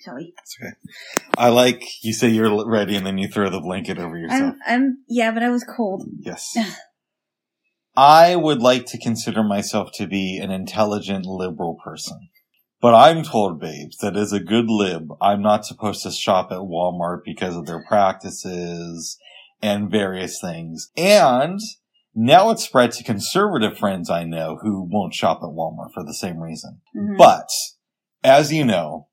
sorry. It's okay. I like you say you're ready and then you throw the blanket over yourself. I'm, I'm, yeah, but I was cold. Yes. I would like to consider myself to be an intelligent liberal person. But I'm told, babes, that as a good lib, I'm not supposed to shop at Walmart because of their practices and various things. And now it's spread to conservative friends I know who won't shop at Walmart for the same reason. Mhm. But, as you know,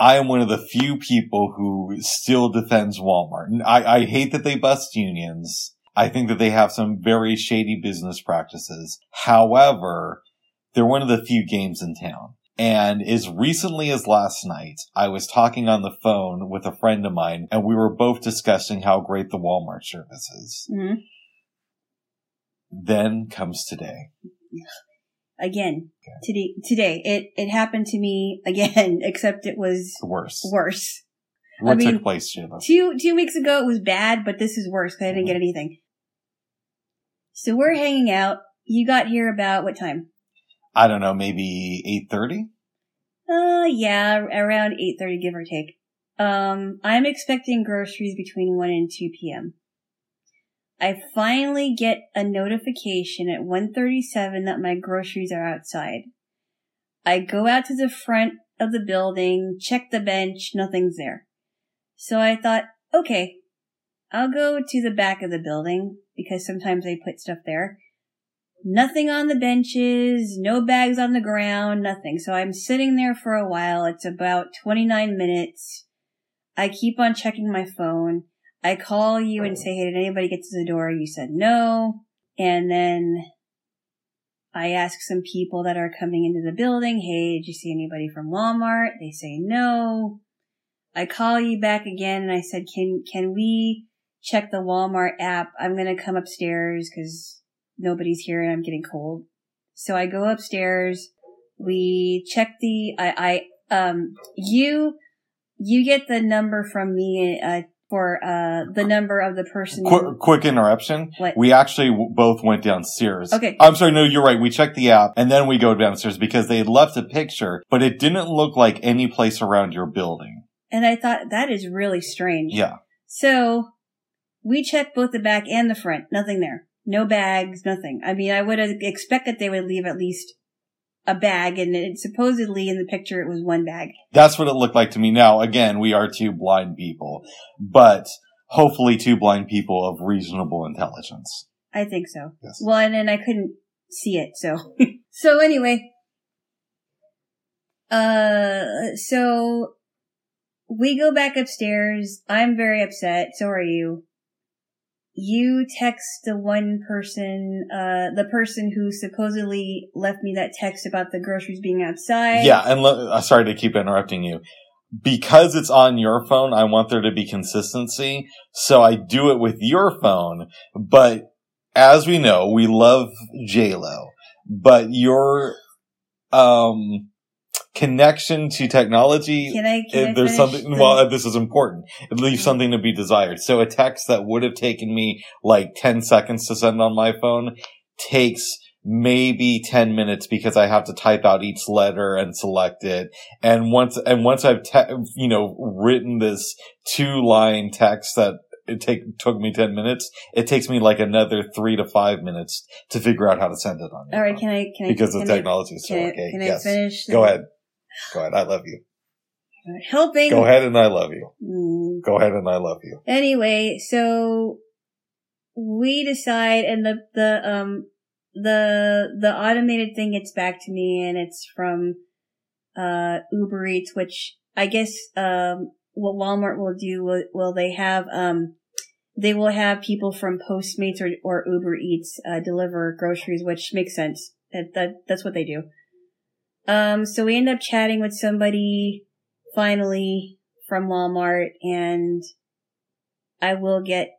I am one of the few people who still defends Walmart. And I, I hate that they bust unions. I think that they have some very shady business practices. However, they're one of the few games in town. And as recently as last night, I was talking on the phone with a friend of mine and we were both discussing how great the Walmart service is. Mhm. Then comes today. Again, today, today, it, it happened to me again, except it was worse. worse. What I mean- took place, Sheila? Two, two weeks ago it was bad, but this is worse 'cause I didn't get anything. So we're hanging out. You got here about what time? I don't know, maybe 8.30? Uh, yeah, around 8.30, give or take. Um, I'm expecting groceries between 1 and 2 p.m. I finally get a notification at 1.37 that my groceries are outside. I go out to the front of the building, check the bench, nothing's there. So I thought, okay, I'll go to the back of the building because sometimes they put stuff there. Nothing on the benches, no bags on the ground, nothing. So I'm sitting there for a while. It's about 29 minutes. I keep on checking my phone. I call you and say, hey, did anybody get to the door? You said no. And then I ask some people that are coming into the building, hey, did you see anybody from Walmart? They say no. I call you back again and I said, can, can we check the Walmart app? I'm going to come upstairs because nobody's here and I'm getting cold. So I go upstairs. We check the, I, I, um, you, you get the number from me, uh, for, uh, the number of the person. Quick, quick interruption. What? We actually w- both went downstairs. Okay. I'm sorry, no, you're right. We checked the app and then we go downstairs because they had left a picture, but it didn't look like any place around your building. And I thought that is really strange. Yeah. So we checked both the back and the front. Nothing there. No bags, nothing. I mean, I would expect that they would leave at least a bag and it supposedly in the picture it was one bag. That's what it looked like to me. Now, again, we are two blind people, but hopefully two blind people of reasonable intelligence. I think so. Yes. Well, and then I couldn't see it, so. so anyway. Uh, so we go back upstairs. I'm very upset. So are you. You text the one person, uh, the person who supposedly left me that text about the groceries being outside. Yeah, and le- uh, sorry to keep interrupting you. Because it's on your phone, I want there to be consistency. So I do it with your phone. But as we know, we love JLo. But your um connection to technology Can I, can there's something the- well this is important. It leaves mm-hmm. something to be desired. So a text that would have taken me like 10 seconds to send on my phone takes maybe 10 minutes because i have to type out each letter and select it. And once and once i've te- you know written this two line text that it take took me 10 minutes it takes me like another 3 to 5 minutes to figure out how to send it on All right, phone. can I, can I, because the technology is so okay can I yes. finish? go ahead go ahead i love you Helping. go ahead and i love you Mm, Go ahead and I love you. Anyway, so we decide and the, the, um, the, the automated thing gets back to me and it's from, uh, Uber Eats, which I guess, um, what Walmart will do will, will they have, um, they will have people from Postmates or, or Uber Eats, uh, deliver groceries, which makes sense. That, that, that's what they do. Um, so we end up chatting with somebody finally from Walmart and I will get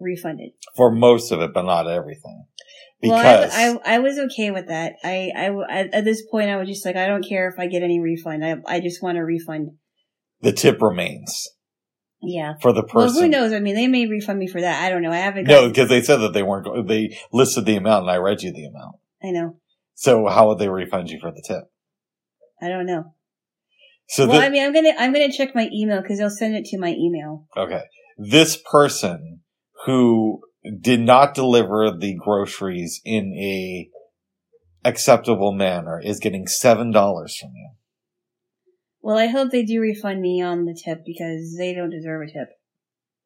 refunded. For most of it, but not everything. Well, Because I, I, I was okay with that. I, I, at this point, I was just like, I don't care if I get any refund. I, I just want a refund. the tip remains Yeah. for the Well, person. who knows? I mean, they may refund me for that. I don't know. I haven't. No, because they said that they weren't. Go- they listed the amount, and I read you the amount. I know. So how would they refund you for the tip? I don't know. So well, thi- I mean, I'm gonna I'm gonna check my email because they'll send it to my email. okay, this person who did not deliver the groceries in a acceptable manner is getting seven dollars from you. Well, I hope they do refund me on the tip because they don't deserve a tip.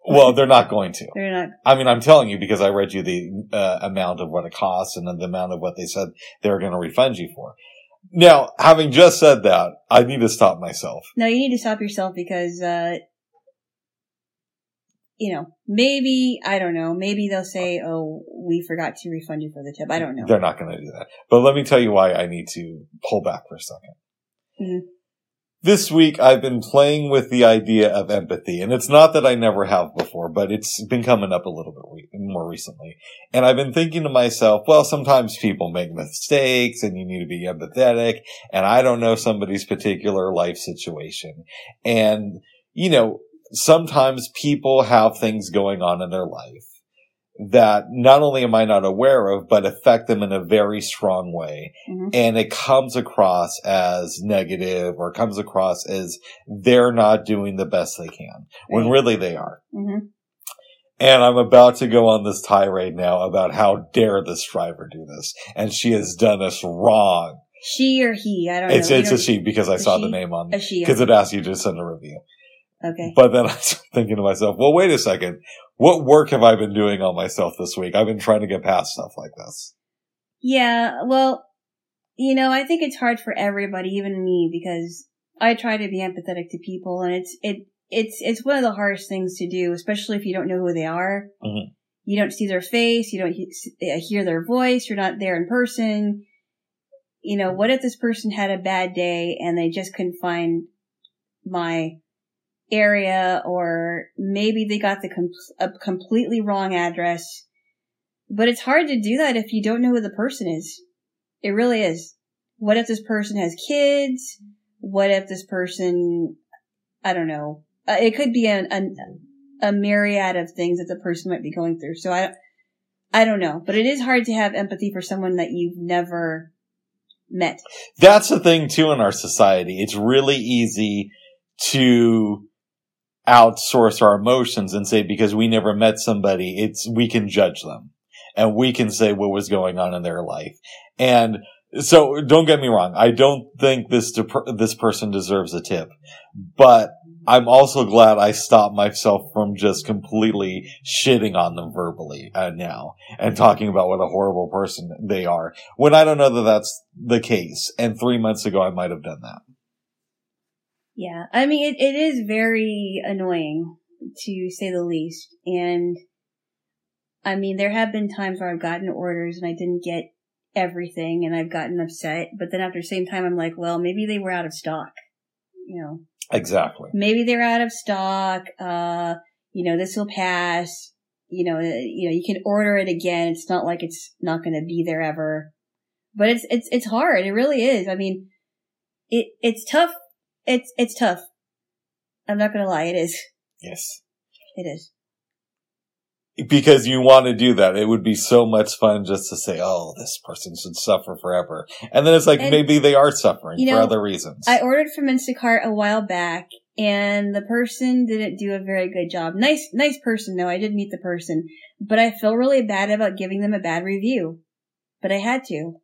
Well, they're not going to. They're not. I mean, I'm telling you because I read you the uh, amount of what it costs and then the amount of what they said they were going to refund you for. Now, having just said that, I need to stop myself. No, you need to stop yourself because, uh, you know, maybe I don't know. Maybe they'll say, "Oh, we forgot to refund you for the tip." I don't know. They're not going to do that. But let me tell you why I need to pull back for a 2nd Mhm. This week, I've been playing with the idea of empathy, and it's not that I never have before, but it's been coming up a little bit re- more recently. And I've been thinking to myself, well, sometimes people make mistakes and you need to be empathetic, and I don't know somebody's particular life situation. And, you know, sometimes people have things going on in their life that not only am I not aware of, but affect them in a very strong way. Mhm. And it comes across as negative or comes across as they're not doing the best they can when really they are. hmm And I'm about to go on this tirade now about how dare this driver do this. And she has done us wrong. She or he? I don't It's, know. It's a don't- she because I saw the name on a she. because it asked you to send a review. Okay. But then I was thinking to myself, well, wait a second. What work have I been doing on myself this week? I've been trying to get past stuff like this. Yeah. Well, you know, I think it's hard for everybody, even me, because I try to be empathetic to people, and it's it it's it's one of the hardest things to do, especially if you don't know who they are. Mhm. You don't see their face, you don't he- uh, hear their voice, you're not there in person. You know, what if this person had a bad day and they just couldn't find my area, or maybe they got the com- a completely wrong address. But it's hard to do that if you don't know who the person is. It really is. What if this person has kids? What if this person, I don't know. Uh, it could be an, a myriad of things that the person might be going through. So I, I don't know, but it is hard to have empathy for someone that you've never met. That's the thing too in our society. It's really easy to outsource our emotions and say because we never met somebody, it's, we can judge them and we can say what was going on in their life. And so don't get me wrong. I don't think this, dep- this person deserves a tip, but I'm also glad I stopped myself from just completely shitting on them verbally uh, now and talking about what a horrible person they are when I don't know that that's the case. And three months ago, I might have done that. Yeah. I mean, it, it is very annoying to say the least. And I mean, there have been times where I've gotten orders and I didn't get everything and I've gotten upset. But then after the same time, I'm like, well, maybe they were out of stock. You know, Exactly. maybe they're out of stock. Uh, you know, this will pass. You know, you know, you can order it again. It's not like it's not going to be there ever. But it's it's it's hard. It really is. I mean, it it's tough. It's it's tough. I'm not going to lie. It is. Yes. It is. Because you want to do that. It would be so much fun just to say, oh, this person should suffer forever. And then it's like, And, maybe they are suffering you for other reasons. I ordered from Instacart a while back and the person didn't do a very good job. Nice, nice person though. I did meet the person, but I feel really bad about giving them a bad review. But I had to.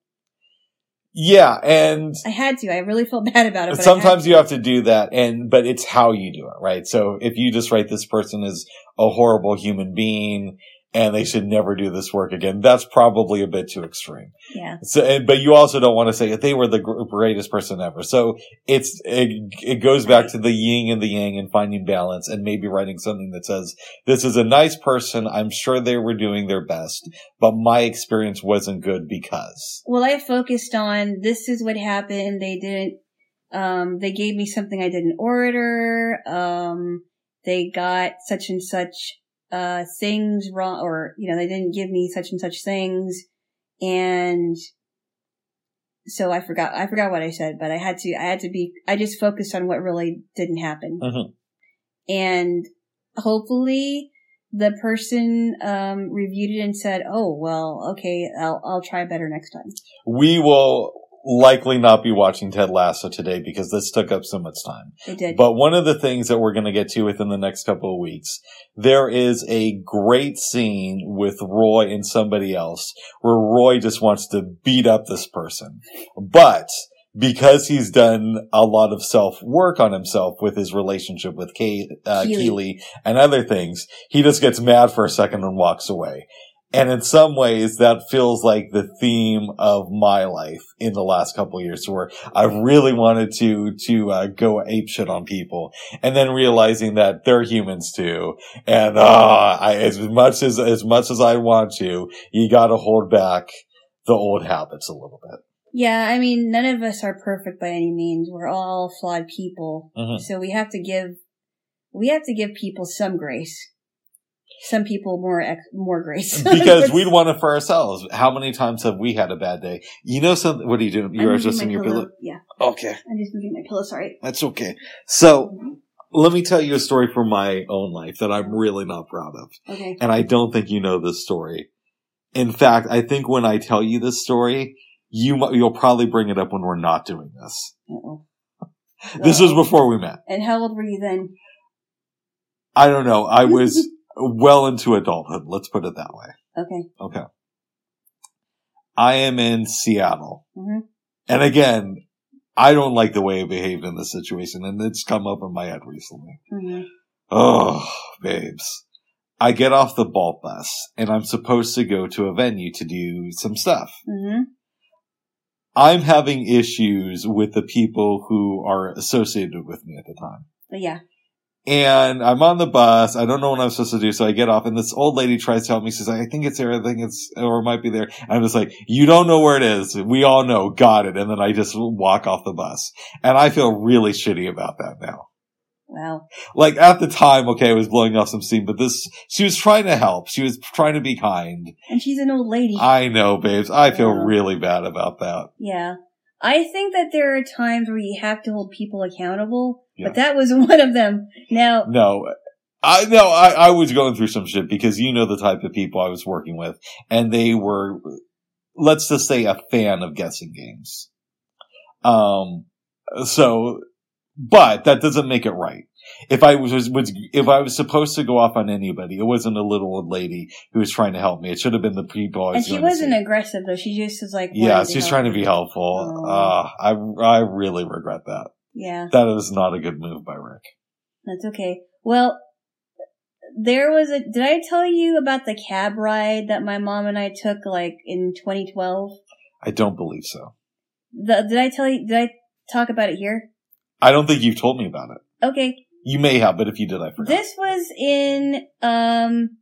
Yeah. And I had to. I really felt bad about it. But sometimes you have to do that and but it's how you do it right so if you just write this person is a horrible human being and they should never do this work again that's probably a bit too extreme. Yeah. so and, but you also don't want to say they were the greatest person ever so it's it, it goes back to the yin and the yang and finding balance and maybe writing something that says this is a nice person i'm sure they were doing their best but my experience wasn't good because Well, I focused on this is what happened. They didn't, um, they gave me something I didn't order. Um, they got such and such, uh, things wrong, or, you know, they didn't give me such and such things. And so I forgot, I forgot what I said, but I had to, I had to be, I just focused on what really didn't happen. Mhm. And hopefully the person, um, reviewed it and said, oh, well, okay, I'll, I'll try better next time. we will likely not be watching Ted Lasso today because this took up so much time. It did. But one of the things that we're going to get to within the next couple of weeks, there is a great scene with Roy and somebody else where Roy just wants to beat up this person. But because he's done a lot of self work on himself with his relationship with Kay, uh, Keely. Keely and other things, he just gets mad for a second and walks away. And in some ways, that feels like the theme of my life in the last couple of years, where I've really wanted to to uh, go ape shit on people, and then realizing that they're humans too. And uh, I, as much as as much as I want to, you got to hold back the old habits a little bit. yeah, I mean, none of us are perfect by any means. We're all flawed people. Mhm. So we have to give, we have to give people some grace. Some people more, ex- more grace. because we'd want it for ourselves. How many times have we had a bad day? You know something? What are you doing? I'm You're moving adjusting your pillow. Yeah, Okay, I'm just moving my pillow. Sorry. that's okay. So mm-hmm. let me tell you a story from my own life that I'm really not proud of. Okay. And I don't think you know this story. In fact, I think when I tell you this story, you you'll probably bring it up when we're not doing this. Uh-oh. This was before we met. And how old were you then? I don't know. I was well into adulthood. Let's put it that way. Okay. Okay. I am in Seattle. Mhm. And again, I don't like the way I behaved in this situation, and it's come up in my head recently. hmm Oh, babes. I get off the Bolt bus, and I'm supposed to go to a venue to do some stuff. hmm I'm having issues with the people who are associated with me at the time. But yeah. And I'm on the bus. I don't know what I'm supposed to do. So I get off and this old lady tries to help me. She says, I think it's there. I think it's, or it might be there. And I'm just like, you don't know where it is. We all know. Got it. And then I just walk off the bus. And I feel really shitty about that now. Wow. Like at the time, okay, I was blowing off some steam, but this, she was trying to help. She was trying to be kind. And she's an old lady. I know, babes. I feel Yeah. really bad about that. yeah. I think that there are times where you have to hold people accountable, Yeah. but that was one of them. Now, No, I no, I, I was going through some shit because you know the type of people I was working with, and they were, let's just say, a fan of guessing games. Um, so, but that doesn't make it right. If I was, was if I was supposed to go off on anybody, it wasn't a little old lady who was trying to help me. It should have been the people I was and she wasn't aggressive though. She just was like, Yeah, she's trying to be helpful. Oh. Uh, I I really regret that. Yeah, That is not a good move by Rick. that's okay. Well, there was a. Did I tell you about the cab ride that my mom and I took like in 2012? I don't believe so. The, did I tell you? Did I talk about it here? I don't think you've told me about it. Okay, You may have, but if you did, I forgot. This was in um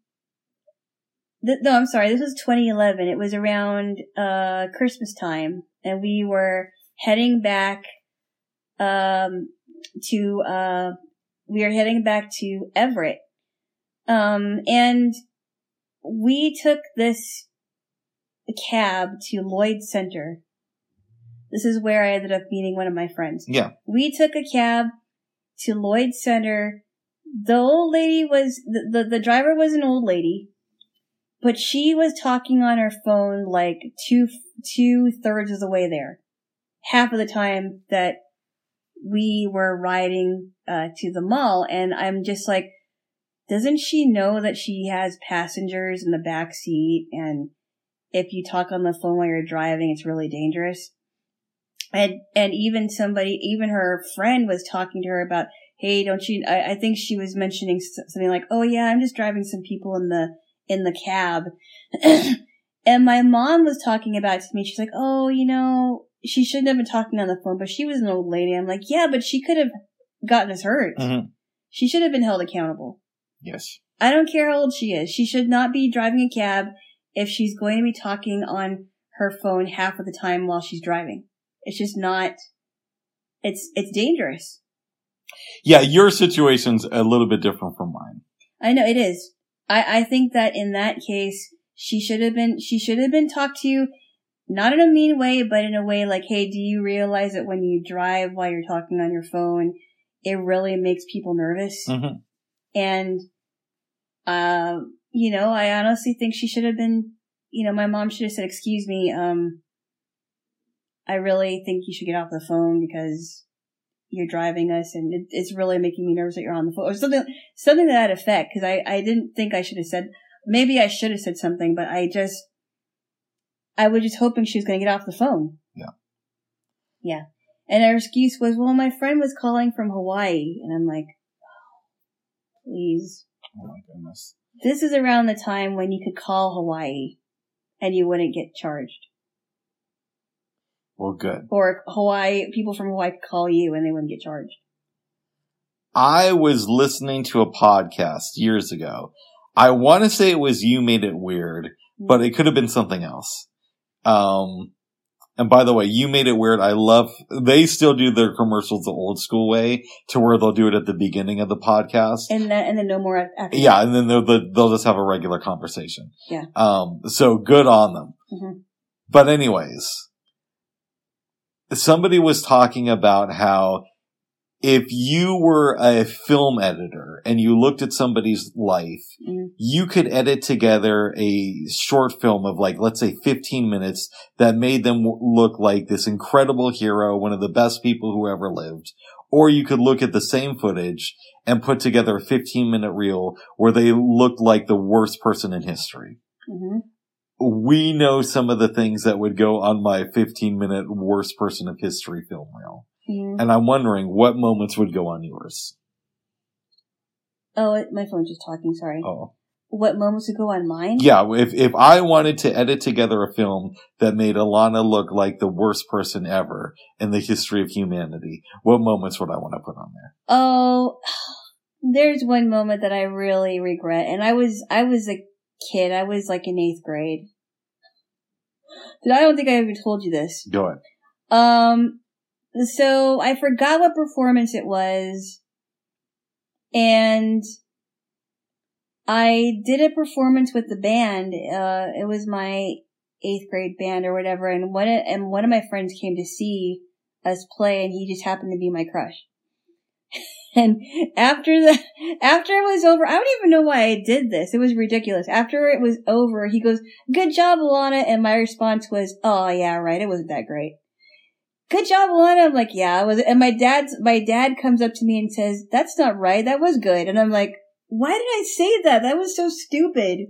th- no, I'm sorry. This was 2011. It was around uh Christmas time and we were heading back um to uh we are heading back to Everett. Um and we took this cab to Lloyd Center. This is where I ended up meeting one of my friends yeah. we took a cab to Lloyd Center. The old lady was the, the the driver was an old lady, but she was talking on her phone like two two thirds of the way there. Half of the time that we were riding uh, to the mall, and I'm just like, doesn't she know that she has passengers in the back seat, and if you talk on the phone while you're driving, it's really dangerous. And and even somebody even her friend was talking to her about hey don't you i, I think she was mentioning something like oh yeah i'm just driving some people in the in the cab. And my mom was talking about to me. She's like oh you know she shouldn't have been talking on the phone but she was an old lady i'm like yeah but she could have gotten us hurt Mhm. she should have been held accountable Yes. I don't care how old she is. She should not be driving a cab if she's going to be talking on her phone half of the time while she's driving. It's just not, it's, it's dangerous. Yeah, your situation's a little bit different from mine. I know it is. I, I think that in that case, she should have been, she should have been talked to, not in a mean way, but in a way like, hey, do you realize that when you drive while you're talking on your phone, it really makes people nervous? Mhm. And, um, you know, I honestly think she should have been, you know, my mom should have said, excuse me, um, I really think you should get off the phone because you're driving us and it, it's really making me nervous that you're on the phone or something, something to that effect. Cause I, I didn't think I should have said, maybe I should have said something, but I just, I was just hoping she was going to get off the phone. Yeah. Yeah. And her excuse was, well, my friend was calling from Hawaii. And I'm like, oh, please. Oh my goodness. This is around the time when you could call Hawaii and you wouldn't get charged. Well, good. Or Hawaii, people from Hawaii could call you and they wouldn't get charged. I was listening to a podcast years ago. I want to say it was You Made It Weird, but it could have been something else. Um, and by the way, You Made It Weird. I love, they still do their commercials the old school way to where they'll do it at the beginning of the podcast. And then, and then no more after. Yeah. And then they'll, they'll just have a regular conversation. Yeah. Um, so good on them. Mhm. But anyways, somebody was talking about how if you were a film editor and you looked at somebody's life, Mhm. you could edit together a short film of like, let's say 15 minutes that made them look like this incredible hero, one of the best people who ever lived. Or you could look at the same footage and put together a 15 minute reel where they looked like the worst person in history Mhm. we know some of the things that would go on my 15 minute worst person of history film reel. Mhm. And I'm wondering what moments would go on yours. Oh, my phone's just talking. Sorry. Oh. What moments would go on mine? Yeah, if, if I wanted to edit together a film that made Alana look like the worst person ever in the history of humanity, what moments would I want to put on there? Oh, there's one moment that I really regret, and I was I was a kid. I was like in eighth grade. Did I don't think I even told you this. Go ahead. Um, so I forgot what performance it was, and I did a performance with the band. Uh, it was my eighth grade band or whatever, and one of, and one of my friends came to see us play, and he just happened to be my crush. And after the, after it was over, I don't even know why I did this. It was ridiculous. After it was over, he goes, good job, Alana. And my response was, oh yeah, right. It wasn't that great. Good job, Alana. I'm like, yeah, was. And my dad's, my dad comes up to me and says, that's not right. That was good. And I'm like, why did I say that? That was so stupid.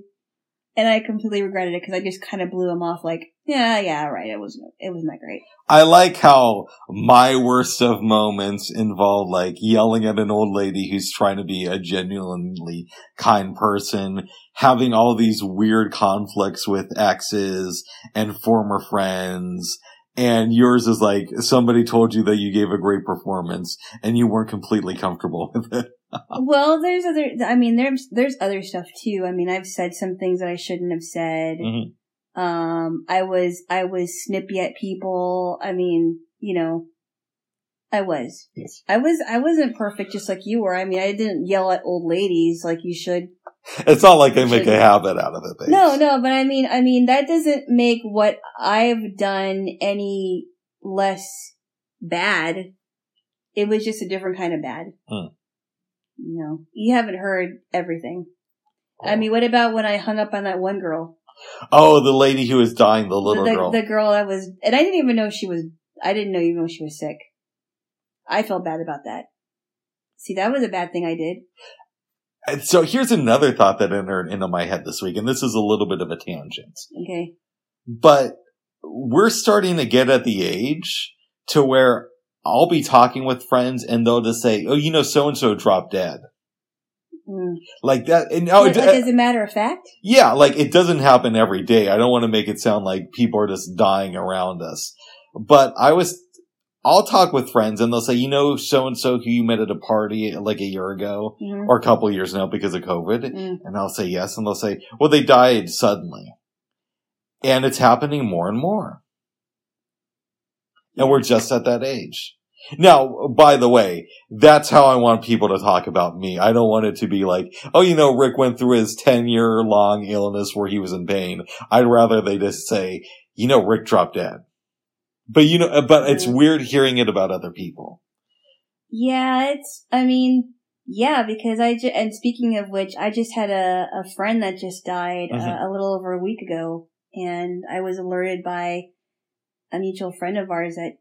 And I completely regretted it because I just kind of blew him off like, yeah, yeah, right. It wasn't, it wasn't that great. I like how my worst of moments involve like yelling at an old lady who's trying to be a genuinely kind person, having all these weird conflicts with exes and former friends. And yours is like somebody told you that you gave a great performance and you weren't completely comfortable with it. Well, there's other, I mean, there's, there's other stuff too. I mean, I've said some things that I shouldn't have said. Mhm. Um, I was, I was snippy at people. I mean, you know, I was. Yes. I was, I wasn't perfect just like you were. I mean, I didn't yell at old ladies like you should. It's not like they make a habit out of it. Babes. No, no, but I mean, I mean, that doesn't make what I've done any less bad. It was just a different kind of bad. Hmm. You know, you haven't heard everything. I Oh. mean, what about when I hung up on that one girl? Oh, the lady who was dying, the little the, girl. The girl that was, and I didn't even know she was, I didn't know even know she was sick. I felt bad about that. See, that was a bad thing I did. And so here's another thought that entered into my head this week, and this is a little bit of a tangent. Okay. But we're starting to get at the age to where I'll be talking with friends and they'll just say, Oh, you know, so and so dropped dead. Mm. Like that. And oh, like, like, as a matter of fact, yeah, like it doesn't happen every day. I don't want to make it sound like people are just dying around us. But I was, I'll talk with friends and they'll say, you know, so and so who you met at a party like a year ago Mhm. or a couple years now because of COVID. Mm. And I'll say yes. And they'll say, well, they died suddenly. And it's happening more and more. And we're just at that age. Now, by the way, that's how I want people to talk about me. I don't want it to be like, oh, you know, Rick went through his 10 year long illness where he was in pain. I'd rather they just say, you know, Rick dropped dead. But you know, but it's weird hearing it about other people. yeah, it's, I mean, yeah, because I just, and speaking of which, I just had a, a friend that just died Mhm. uh, a little over a week ago and I was alerted by a mutual friend of ours that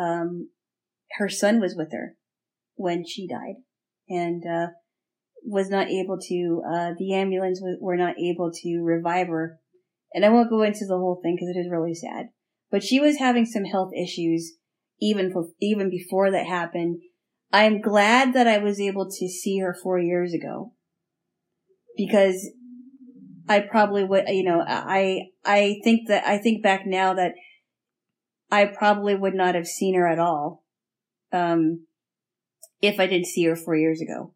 um, her son was with her when she died, and uh, was not able to. Uh, the ambulance w- were not able to revive her, and I won't go into the whole thing because it is really sad. But she was having some health issues even even before that happened. I'm glad that I was able to see her four years ago because I probably would, you know, I, I think that, I think back now that I probably would not have seen her at all, um, if I didn't see her four years ago.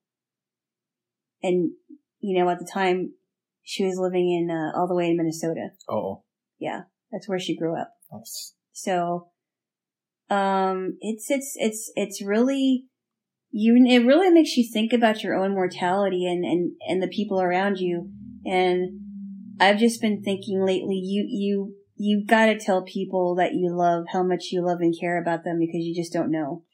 And, you know, at the time, she was living in, uh, all the way in Minnesota. Oh, Yeah, that's where she grew up. So, um, it's, it's, it's, it's really, you, it really makes you think about your own mortality and, and, and the people around you. And I've just been thinking lately, you, you, you gotta tell people that you love how much you love and care about them because you just don't know.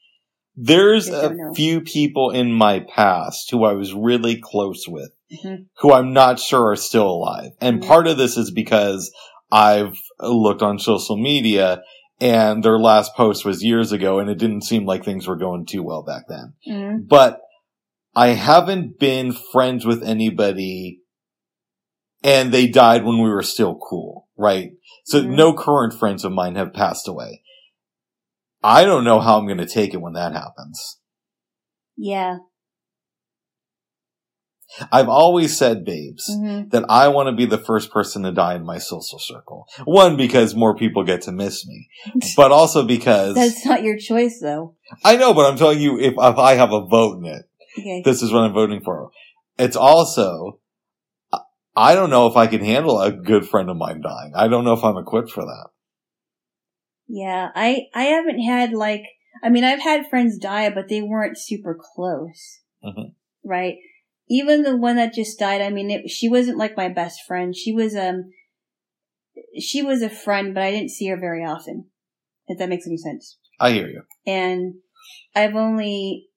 there's a know. few people in my past who I was really close with, Mhm. who I'm not sure are still alive. And Mhm. part of this is because I've looked on social media and their last post was years ago and it didn't seem like things were going too well back then. Mm-hmm. But I haven't been friends with anybody and they died when we were still cool, right? So Mhm. no current friends of mine have passed away. I don't know how I'm going to take it when that happens. Yeah. I've always said, babes, hmm that I want to be the first person to die in my social circle. One, because more people get to miss me, but also because That's not your choice though. I know, but I'm telling you, if, if I have a vote in it, Okay. this is what I'm voting for. It's also, I- don't know if I can handle a good friend of mine dying. I don't know if I'm equipped for that. Yeah, I I haven't had like I mean I've had friends die, but they weren't super close, Mhm. right? Even the one that just died, I mean, it, she wasn't like my best friend. She was um, she was a friend, but I didn't see her very often. If that makes any sense. I hear you. And I've only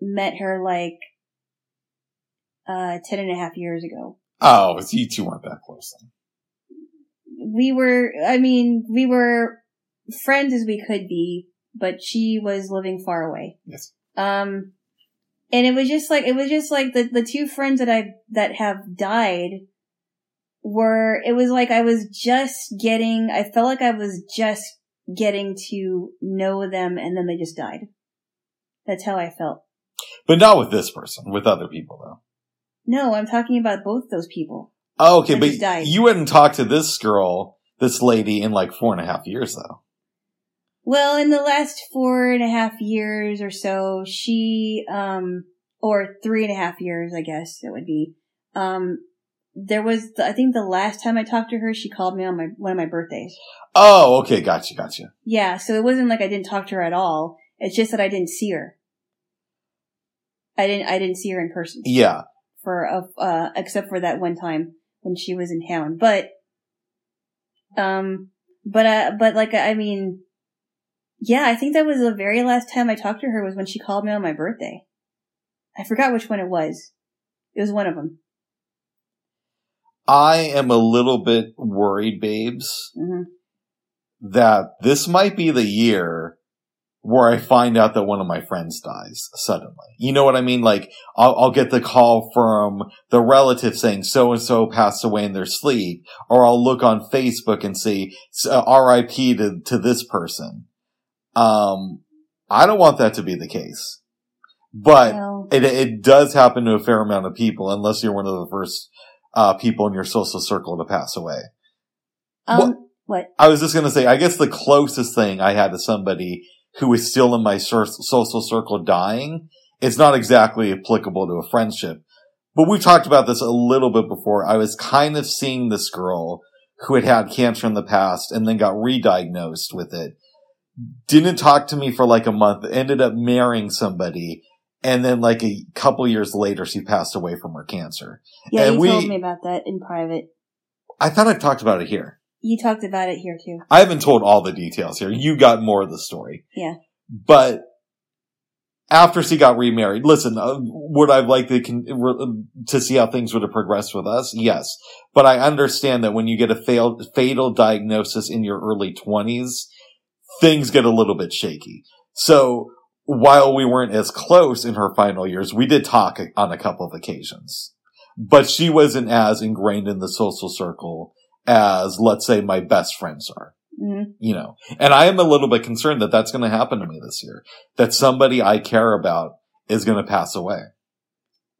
met her like uh ten and a half years ago. Oh, you two weren't that close then. we were, I mean, we were friends as we could be, but she was living far away. Yes. Um, and it was just like, it was just like the, the two friends that I, that have died were, it was like I was just getting, I felt like I was just getting to know them and then they just died. That's how I felt. But not with this person, with other people though. No, I'm talking about both those people. Oh, okay, but you hadn't talked to this girl, this lady in like four and a half years though. Well, in the last four and a half years or so, she, um, or three and a half years, I guess it would be, um, there was, the, I think the last time I talked to her, she called me on my, one of my birthdays. Oh, okay, gotcha, gotcha. Yeah, so it wasn't like I didn't talk to her at all. It's just that I didn't see her. I didn't, I didn't see her in person Yeah. for, a, uh, except for that one time when she was in town. But, um, but, uh, but like, I mean, yeah, I think that was the very last time I talked to her was when she called me on my birthday. I forgot which one it was. It was one of them. I am a little bit worried, babes, hmm that this might be the year where I find out that one of my friends dies suddenly. You know what I mean? Like, I'll, I'll get the call from the relative saying so and so passed away in their sleep, or I'll look on Facebook and see uh, RIP to, to this person. Um, I don't want that to be the case, but it, it does happen to a fair amount of people, unless you're one of the first uh, people in your social circle to pass away. um, what? I was just going to say, I guess the closest thing I had to somebody who is still in my social circle dying, it's not exactly applicable to a friendship. But we talked about this a little bit before. I was kind of seeing this girl who had had cancer in the past and then got re-diagnosed with it. Didn't talk to me for like a month, ended up marrying somebody. And then like a couple years later, she passed away from her cancer. Yeah, and you we- told me about that in private. I thought I talked about it here. You talked about it here too. I haven't told all the details here. You got more of the story. Yeah. But after she got remarried. Listen, uh, would I like to con- to see how things would have progressed with us? Yes, but I understand that when you get a failed, fatal diagnosis in your early twenties, things get a little bit shaky. So while we weren't as close in her final years, we did talk on a couple of occasions, but she wasn't as ingrained in the social circle as, let's say, my best friends are. Mhm. You know, and I am a little bit concerned that that's going to happen to me this year. That somebody I care about is going to pass away.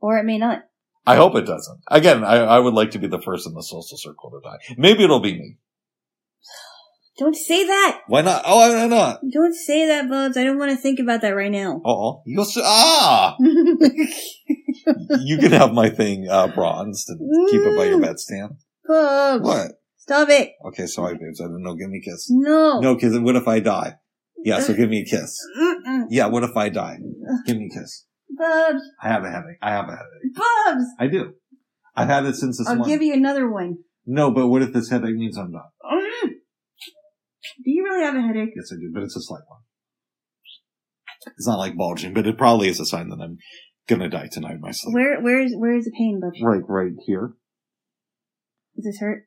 Or it may not. I hope it doesn't. Again, I, I would like to be the first in the social circle to die. Maybe it'll be me. Don't say that. Why not? Oh, why not? Don't say that, Bubs. I don't want to think about that right now. Oh, you'll s ah. You can have my thing uh, bronzed and keep it by your bedstand. Bubs. What? Stop it. Okay, sorry, babes. I don't know. Give me a kiss. No. No, because what if I die? Yeah, so give me a kiss. Mm-mm. Yeah, what if I die? Give me a kiss. Bubs. I have a headache. I have a headache. Bubs. I do. I've had it since this I'll morning. give you another one. no, but what if this headache means I'm done? Mm. Do you really have a headache? Yes, I do, but it's a slight one. It's not like bulging, but it probably is a sign that I'm gonna die tonight myself. Where, where is, where is the pain, Bubs? Right, right here. Does this hurt?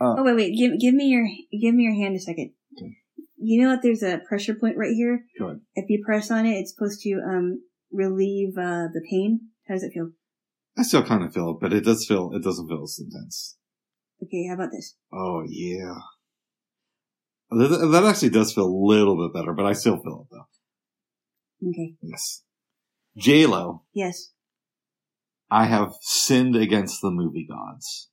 Uh, oh wait, wait. Give, give me your, give me your hand a second. Okay. You know that there's a pressure point right here. Good. If you press on it, it's supposed to um relieve uh the pain. How does it feel? I still kind of feel it, but it does feel, it doesn't feel as intense. Okay, how about this? Oh, yeah. That, that actually does feel a little bit better, but I still feel it though. Okay. Yes. J-Lo, Yes. I have sinned against the movie gods.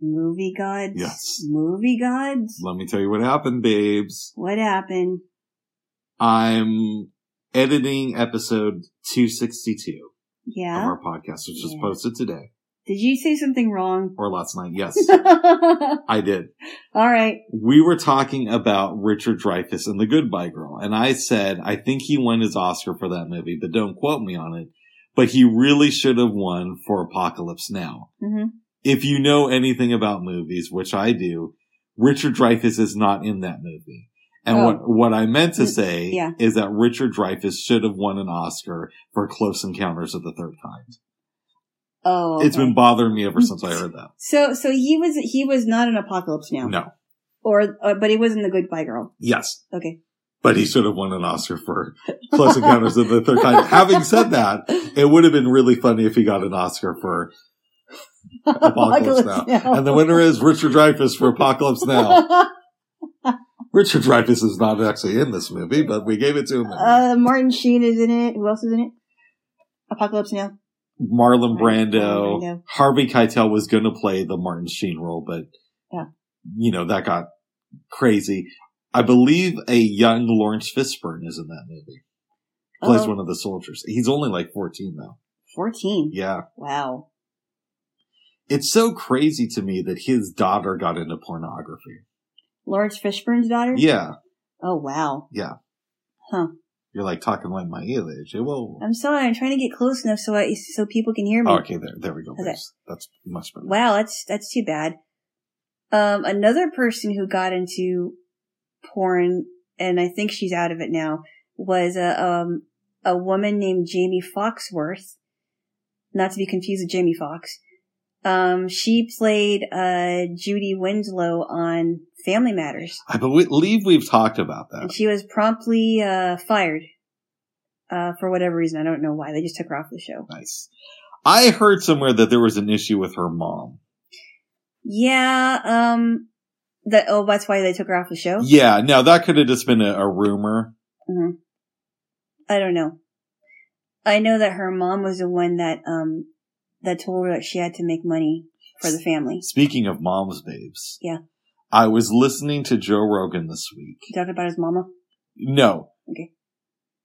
Movie gods. Yes. Movie gods. Let me tell you what happened, babes. What happened? I'm editing episode 262 Yeah. of our podcast, which was posted today Did you say something wrong? or last night. Yes, I did. All right. We were talking about Richard Dreyfuss and The Goodbye Girl, and I said I think he won his Oscar for that movie, but don't quote me on it. But he really should have won for Apocalypse Now. hmm If you know anything about movies, which I do, Richard Dreyfuss is not in that movie. And Oh. what, what I meant to say Yeah. is that Richard Dreyfuss should have won an Oscar for Close Encounters of the Third Kind. Oh. It's okay. been bothering me ever since I heard that. So, so he was, he was not an Apocalypse Now. No. Or, uh, but he was in The Goodbye Girl. Yes. Okay. But he should have won an Oscar for Close Encounters of the Third Kind. Having said that, it would have been really funny if he got an Oscar for Apocalypse Now. And the winner is Richard Dreyfuss for Apocalypse Now. Richard Dreyfuss is not actually in this movie, but we gave it to him. uh, Martin Sheen is in it. Who else is in it? Apocalypse Now. Marlon Brando. Brando. Harvey Keitel was going to play the Martin Sheen role, but Yeah. you know that got crazy. I believe a young Laurence Fishburne is in that movie. Plays Oh. one of the soldiers. He's only like 14 though. 14. Yeah. Wow. It's so crazy to me that his daughter got into pornography. Laurence Fishburne's daughter? Yeah. Oh, wow. Yeah. Huh. You're like talking like my age. Whoa. I'm sorry. I'm trying to get close enough so I, so people can hear me. Oh, okay, there, there we go. Okay. That's, that's much better. Wow, that's that's too bad. Um, another person who got into porn, and I think she's out of it now, was a um a woman named Jaimee Foxworth, not to be confused with Jamie Foxx. Um, she played uh Judy Winslow on Family Matters, I believe we've talked about that. and she was promptly uh fired. Uh, for whatever reason, I don't know why. They just took her off the show. Nice. I heard somewhere that there was an issue with her mom. Yeah, um, that, oh, that's why they took her off the show? Yeah, now that could have just been a, a rumor. hmm I don't know. I know that her mom was the one that, um, that told her that she had to make money for the family. Speaking of moms, babes. Yeah. I was listening to Joe Rogan this week. He talked about his mama. No. Okay.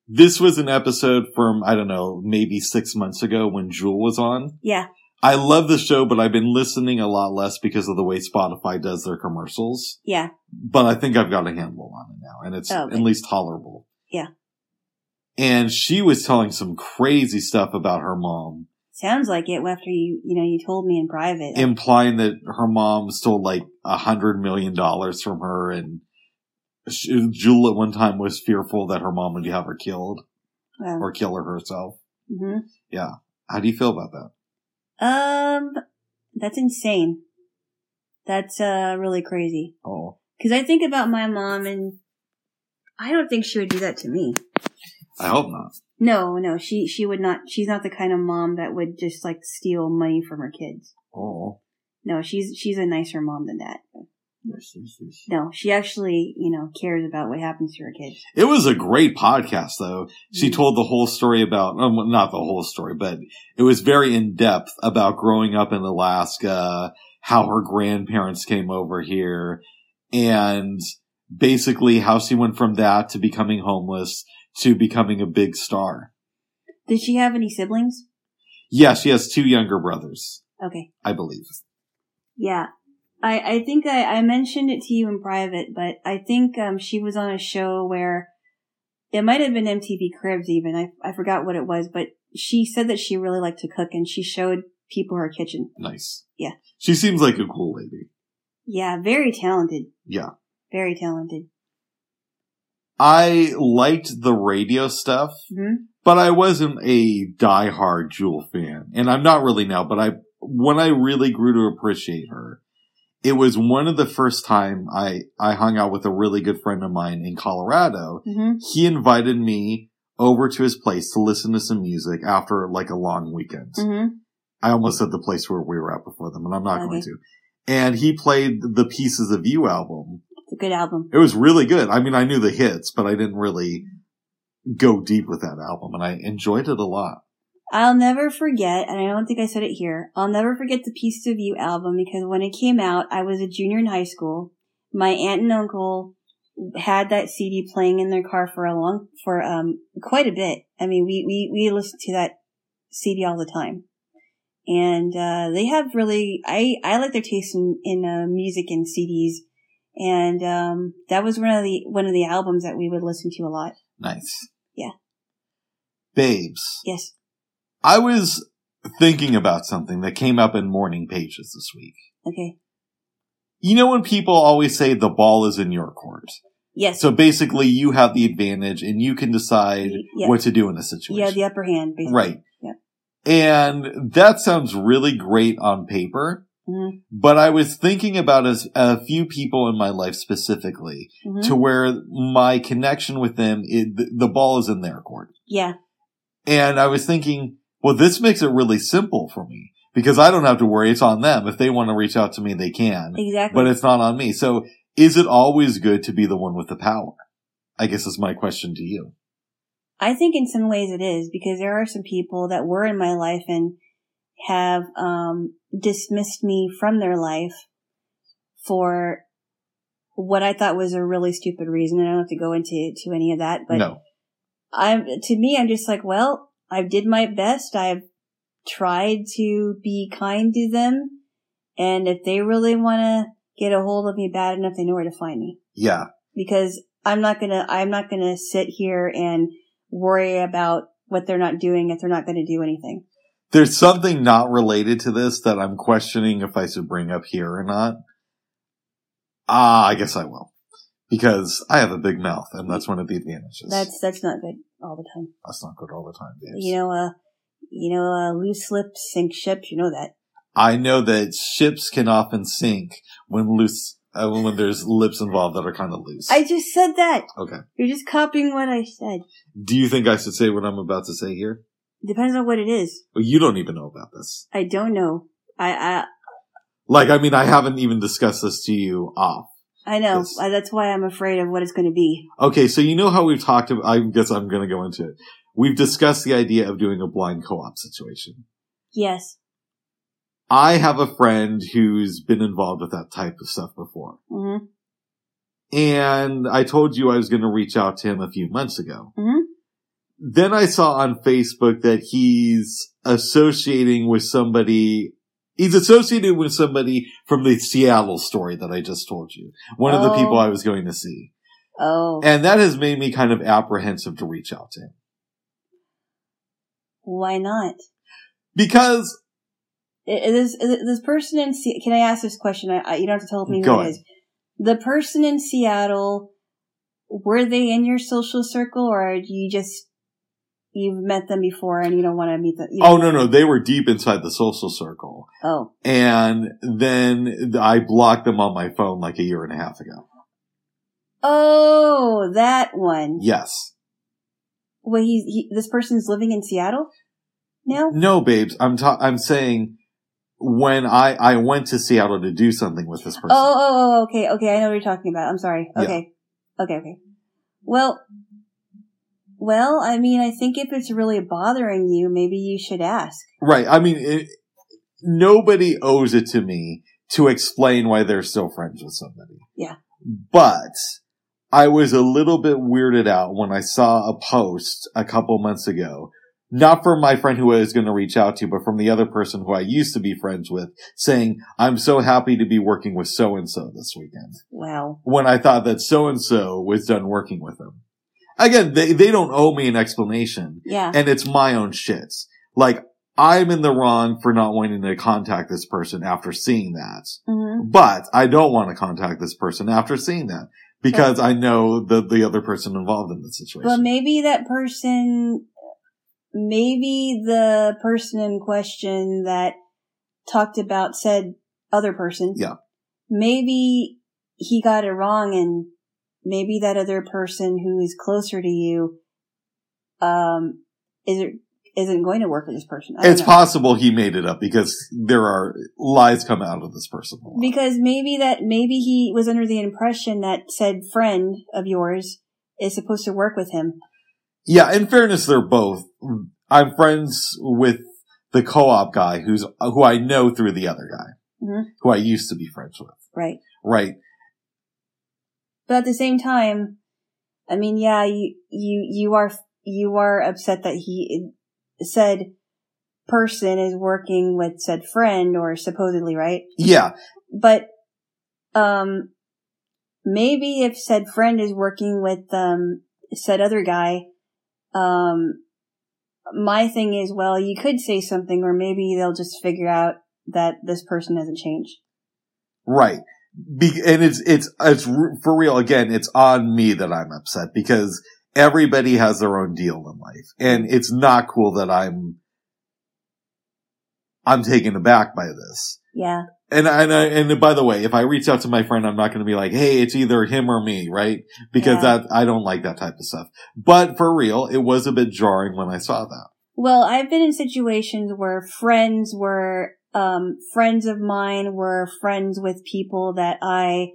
This was an episode from, I don't know, maybe six months ago when Jewel was on. Yeah. I love the show, but I've been listening a lot less because of the way Spotify does their commercials. Yeah. But I think I've got a handle on it now, and it's Oh, okay. at least tolerable. Yeah. And she was telling some crazy stuff about her mom, Sounds like it after you, you know, you told me in private. implying that her mom stole like a hundred million dollars from her, and she, Jewel at one time was fearful that her mom would have her killed. Wow. or kill her herself. hmm Yeah. How do you feel about that? Um, that's insane. That's uh really crazy. Oh, Because I think about my mom, and I don't think she would do that to me. I hope not. No, no, she she would not. She's not the kind of mom that would just like steal money from her kids. Oh, No, she's she's a nicer mom than that. yes, yes, yes. No, she actually you know cares about what happens to her kids. It was a great podcast, though. She Mhm. told the whole story about, um, not the whole story, but it was very in depth about growing up in Alaska, how her grandparents came over here, and basically how she went from that to becoming homeless to becoming a big star. Did she have any siblings? Yeah, she has two younger brothers, Okay. I believe. Yeah. I, I think I, I mentioned it to you in private, but I think um, she was on a show where it might have been MTV Cribs even. I, I forgot what it was, but she said that she really liked to cook and she showed people her kitchen. Nice. Yeah. She seems like a cool lady. Yeah, very talented. Yeah. Very talented. I liked the radio stuff. hmm but I wasn't a diehard Jewel fan, and I'm not really now. But I, when I really grew to appreciate her, it was one of the first time I I hung out with a really good friend of mine in Colorado. hmm He invited me over to his place to listen to some music after like a long weekend. hmm I almost said the place where we were at before them, and I'm not going to. And he played the Pieces of You album. It's a good album. It was really good. I mean, I knew the hits, but I didn't really go deep with that album, and I enjoyed it a lot. I'll never forget, and I don't think I said it here, I'll never forget the Piece of You album because when it came out, I was a junior in high school. My aunt and uncle had that CD playing in their car for a long, for, um, quite a bit. I mean, we, we, we listened to that CD all the time. And, uh, they have really, I, I like their taste in, in, uh, music and CDs. And, um, that was one of the, one of the albums that we would listen to a lot. Nice. Yeah. Babes, Yes. I was thinking about something that came up in morning pages this week. Okay. You know when people always say the ball is in your court? Yes. So basically you have the advantage and you can decide Yeah. what to do in a situation. Yeah, the upper hand, basically. Right. Yeah. And that sounds really great on paper, Mhm. but I was thinking about a, a few people in my life specifically Mhm. to where my connection with them, the, the ball is in their court. Yeah. And I was thinking, well, this makes it really simple for me because I don't have to worry. It's on them. If they want to reach out to me, they can, Exactly. but it's not on me. So is it always good to be the one with the power? I guess is my question to you. I think in some ways it is because there are some people that were in my life and have um, dismissed me from their life for what I thought was a really stupid reason. And I don't have to go into to any of that, but no. I'm to me, I'm just like, well, I did my best. I've tried to be kind to them, and if they really want to get a hold of me bad enough, they know where to find me Yeah. because I'm not gonna I'm not gonna sit here and worry about what they're not doing if they're not gonna do anything. There's something not related to this that I'm questioning if I should bring up here or not. Ah, I guess I will. Because I have a big mouth and that's one of the advantages. That's that's not good all the time. That's not good all the time, babes. You know, uh, you know, uh, loose lips sink ships. You know that. I know that ships can often sink when loose, uh, when there's lips involved that are kind of loose. I just said that. okay. You're just copying what I said. Do you think I should say what I'm about to say here? Depends on what it is. Well, you don't even know about this. I don't know. I I Like, I mean, I haven't even discussed this to you off. I know. Yes. Uh, That's why I'm afraid of what it's going to be. Okay, so you know how we've talked about, I guess I'm going to go into it. We've discussed the idea of doing a blind co-op situation. Yes. I have a friend who's been involved with that type of stuff before. hmm And I told you I was going to reach out to him a few months ago. hmm Then I saw on Facebook that he's associating with somebody. He's associated with somebody from the Seattle story that I just told you. One of the Oh. people I was going to see. Oh, And that has made me kind of apprehensive to reach out to him. why not? Because, I- Is, is uh, this person in? Se- Can I ask this question? I, I, you don't have to tell me who it is. The person in Seattle, were they in your social circle, or do you just you've met them before and you don't want to meet them. Oh no, no, they were deep inside the social circle. Oh, And then I blocked them on my phone like a year and a half ago. oh, that one. Yes. Wait, he's he, this person's living in Seattle now. No, babes, I'm ta- I'm saying when I, I went to Seattle to do something with this person. Oh, oh, oh, okay, okay. I know what you're talking about. I'm sorry. Yeah. Okay, okay, okay. Well, well, I mean, I think if it's really bothering you, maybe you should ask. Right. I mean, it, nobody owes it to me to explain why they're still friends with somebody. Yeah. But I was a little bit weirded out when I saw a post a couple months ago, not from my friend who I was going to reach out to, but from the other person who I used to be friends with saying, I'm so happy to be working with so and so this weekend. Wow. When I thought that so and so was done working with them. Again, they, they don't owe me an explanation Yeah. and it's my own shits. Like, I'm in the wrong for not wanting to contact this person after seeing that. hmm But I don't want to contact this person after seeing that because I know the, the other person involved in the situation. But maybe that person, maybe the person in question that talked about said other person. Yeah. Maybe he got it wrong and maybe that other person who is closer to you, um, isn't, isn't going to work with this person. It's know. possible he made it up because there are lies come out of this person. Because maybe that, maybe he was under the impression that said friend of yours is supposed to work with him. Yeah, in fairness, they're both. I'm friends with the co-op guy who's, who I know through the other guy, Mhm. who I used to be friends with. Right. Right. But at the same time, I mean, yeah, you, you, you are, you are upset that he said person is working with said friend or supposedly, right? Yeah. But, um, maybe if said friend is working with, um, said other guy, um, my thing is, well, you could say something or maybe they'll just figure out that this person hasn't changed. Right. Be- and it's, it's, it's for real. Again, it's on me that I'm upset because everybody has their own deal in life and it's not cool that I'm, I'm taken aback by this. Yeah. And and I, and by the way, if I reach out to my friend, I'm not going to be like, "Hey, it's either him or me," right? Because Yeah. that I don't like that type of stuff. But for real, it was a bit jarring when I saw that. Well, I've been in situations where friends were, um, friends of mine were friends with people that I,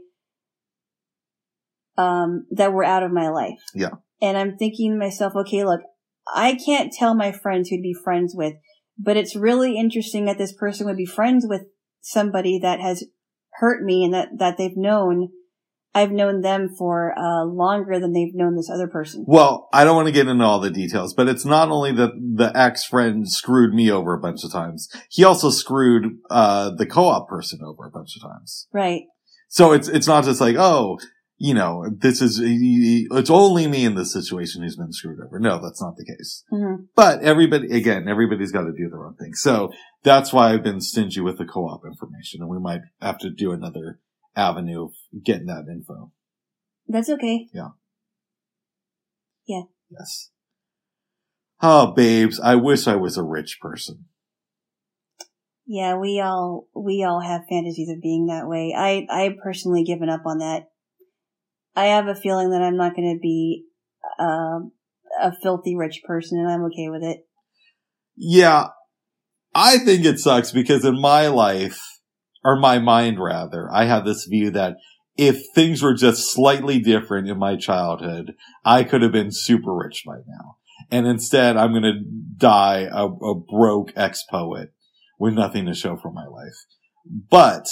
um, that were out of my life. Yeah. And I'm thinking to myself, okay, look, I can't tell my friends who'd be friends with, but it's really interesting that this person would be friends with somebody that has hurt me and that, that they've known. I've known them for, uh, longer than they've known this other person. Well, I don't want to get into all the details, but it's not only that the ex friend screwed me over a bunch of times. He also screwed uh the co-op person over a bunch of times. Right. So it's it's not just like, oh, you know, this is it's only me in this situation who's been screwed over. No, that's not the case. hmm But everybody, again, everybody's got to do their own thing. So that's why I've been stingy with the co-op information and we might have to do another avenue of getting that info. That's okay. Yeah. Yeah. Yes. Oh, babes, I wish I was a rich person. Yeah, we all we all have fantasies of being that way. I I personally given up on that. I have a feeling that I'm not going to be um a filthy rich person, and I'm okay with it. Yeah. I think it sucks because in my life, or my mind rather, I have this view that if things were just slightly different in my childhood, I could have been super rich by now. And instead, I'm going to die a, a broke ex-poet with nothing to show for my life. But,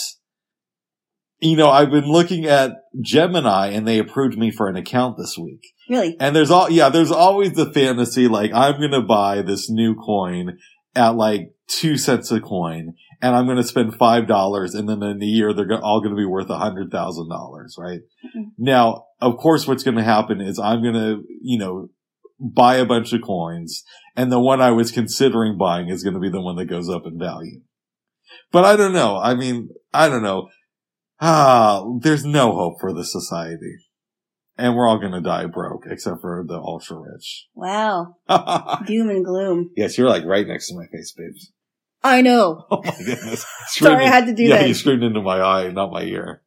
you know, I've been looking at Gemini and they approved me for an account this week. Really? And there's all, yeah, there's always the fantasy, like, I'm gonna buy this new coin at like two cents a coin, and I'm gonna spend five dollars, and then in a year they're all gonna be worth a hundred thousand dollars, right? Mhm. Now, of course, what's gonna happen is I'm gonna, you know, buy a bunch of coins, and the one I was considering buying is gonna be the one that goes up in value. But I don't know. I mean, I don't know. Ah, there's no hope for the society. and we're all gonna die broke, except for the ultra rich. Wow. Doom and gloom. yes, you're like right next to my face, babes. I know. Oh my goodness. Sorry, I had to do yeah, that. you screamed into my eye, not my ear.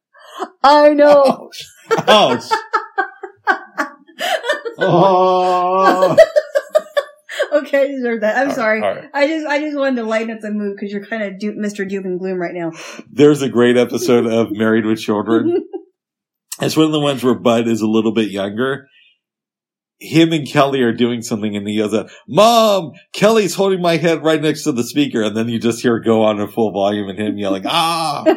I know. Oh, ouch. Ouch. oh. okay, I deserve that. I'm All sorry. right. I just, I just wanted to lighten up the mood because you're kind of do- Mr. Doom and Gloom right now. There's a great episode of Married with Children. It's one of the ones where Bud is a little bit younger. Him and Kelly are doing something and he yells out, Mom, Kelly's holding my head right next to the speaker. And then you just hear it go on in full volume and him yelling, ah.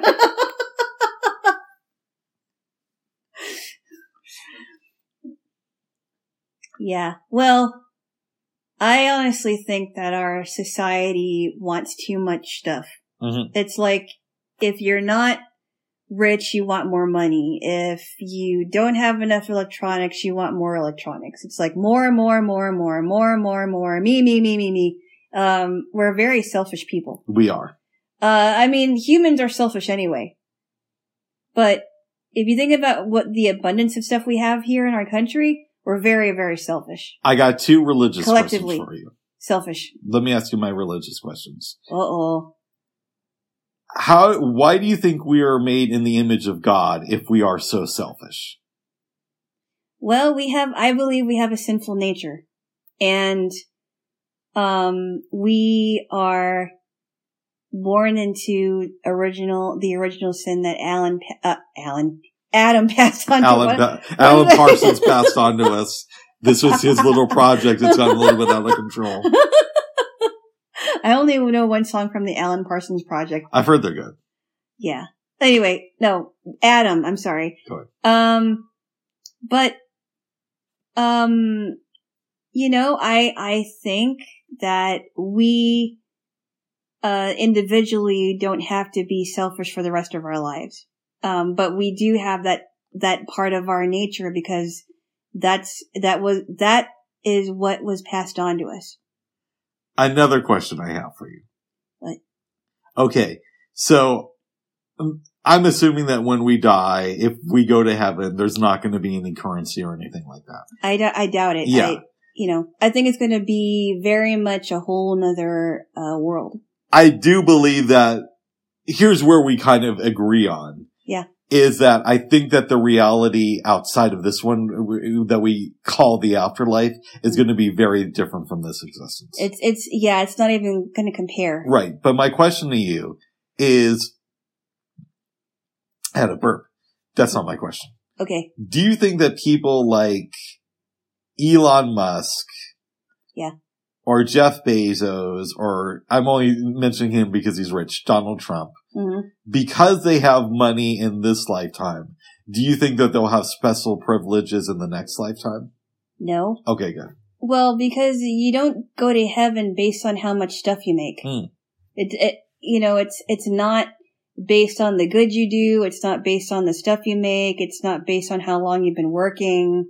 yeah. Well, I honestly think that our society wants too much stuff. Mhm. It's like if you're not rich, you want more money. If you don't have enough electronics, you want more electronics. It's like more and more and more and more and more and more and more. Me, me, me, me, me. Um, we're very selfish people. We are. Uh, I mean, humans are selfish anyway. But if you think about what the abundance of stuff we have here in our country, we're very, very selfish. I got two religious questions Collectively. for you. Selfish. Let me ask you my religious questions. Uh oh. How, why do you think we are made in the image of God if we are so selfish? Well, we have, I believe we have a sinful nature. And, um, we are born into original, the original sin that Alan, uh, Alan, Adam passed on to Alan, us. Pa- Alan Parsons passed on to us. This was his little project. It's a little bit out of control. I only know one song from the Alan Parsons Project. I've heard they're good. Yeah. Anyway, no, Adam, I'm sorry. Go ahead. Um, but, um, you know, I, I think that we, uh, individually don't have to be selfish for the rest of our lives. Um, but we do have that, that part of our nature because that's, that was, that is what was passed on to us. Another question I have for you. What? Okay. So um, I'm assuming that when we die, if we go to heaven, there's not going to be any currency or anything like that. I, doubt it. Yeah. I, you know, I think it's going to be very much a whole nother, uh, world. I do believe that here's where we kind of agree on. Is that I think that the reality outside of this one uh, uh, that we call the afterlife is going to be very different from this existence. It's, it's, yeah, it's not even going to compare. Right. But my question to you is, I had a burp. That's not my question. Okay. Do you think that people like Elon Musk, Yeah. or Jeff Bezos, or I'm only mentioning him because he's rich, Donald Trump, hmm because they have money in this lifetime, do you think that they'll have special privileges in the next lifetime? No. Okay, good. Well, because you don't go to heaven based on how much stuff you make. Hmm. It, it, you know, it's, it's not based on the good you do. It's not based on the stuff you make. It's not based on how long you've been working.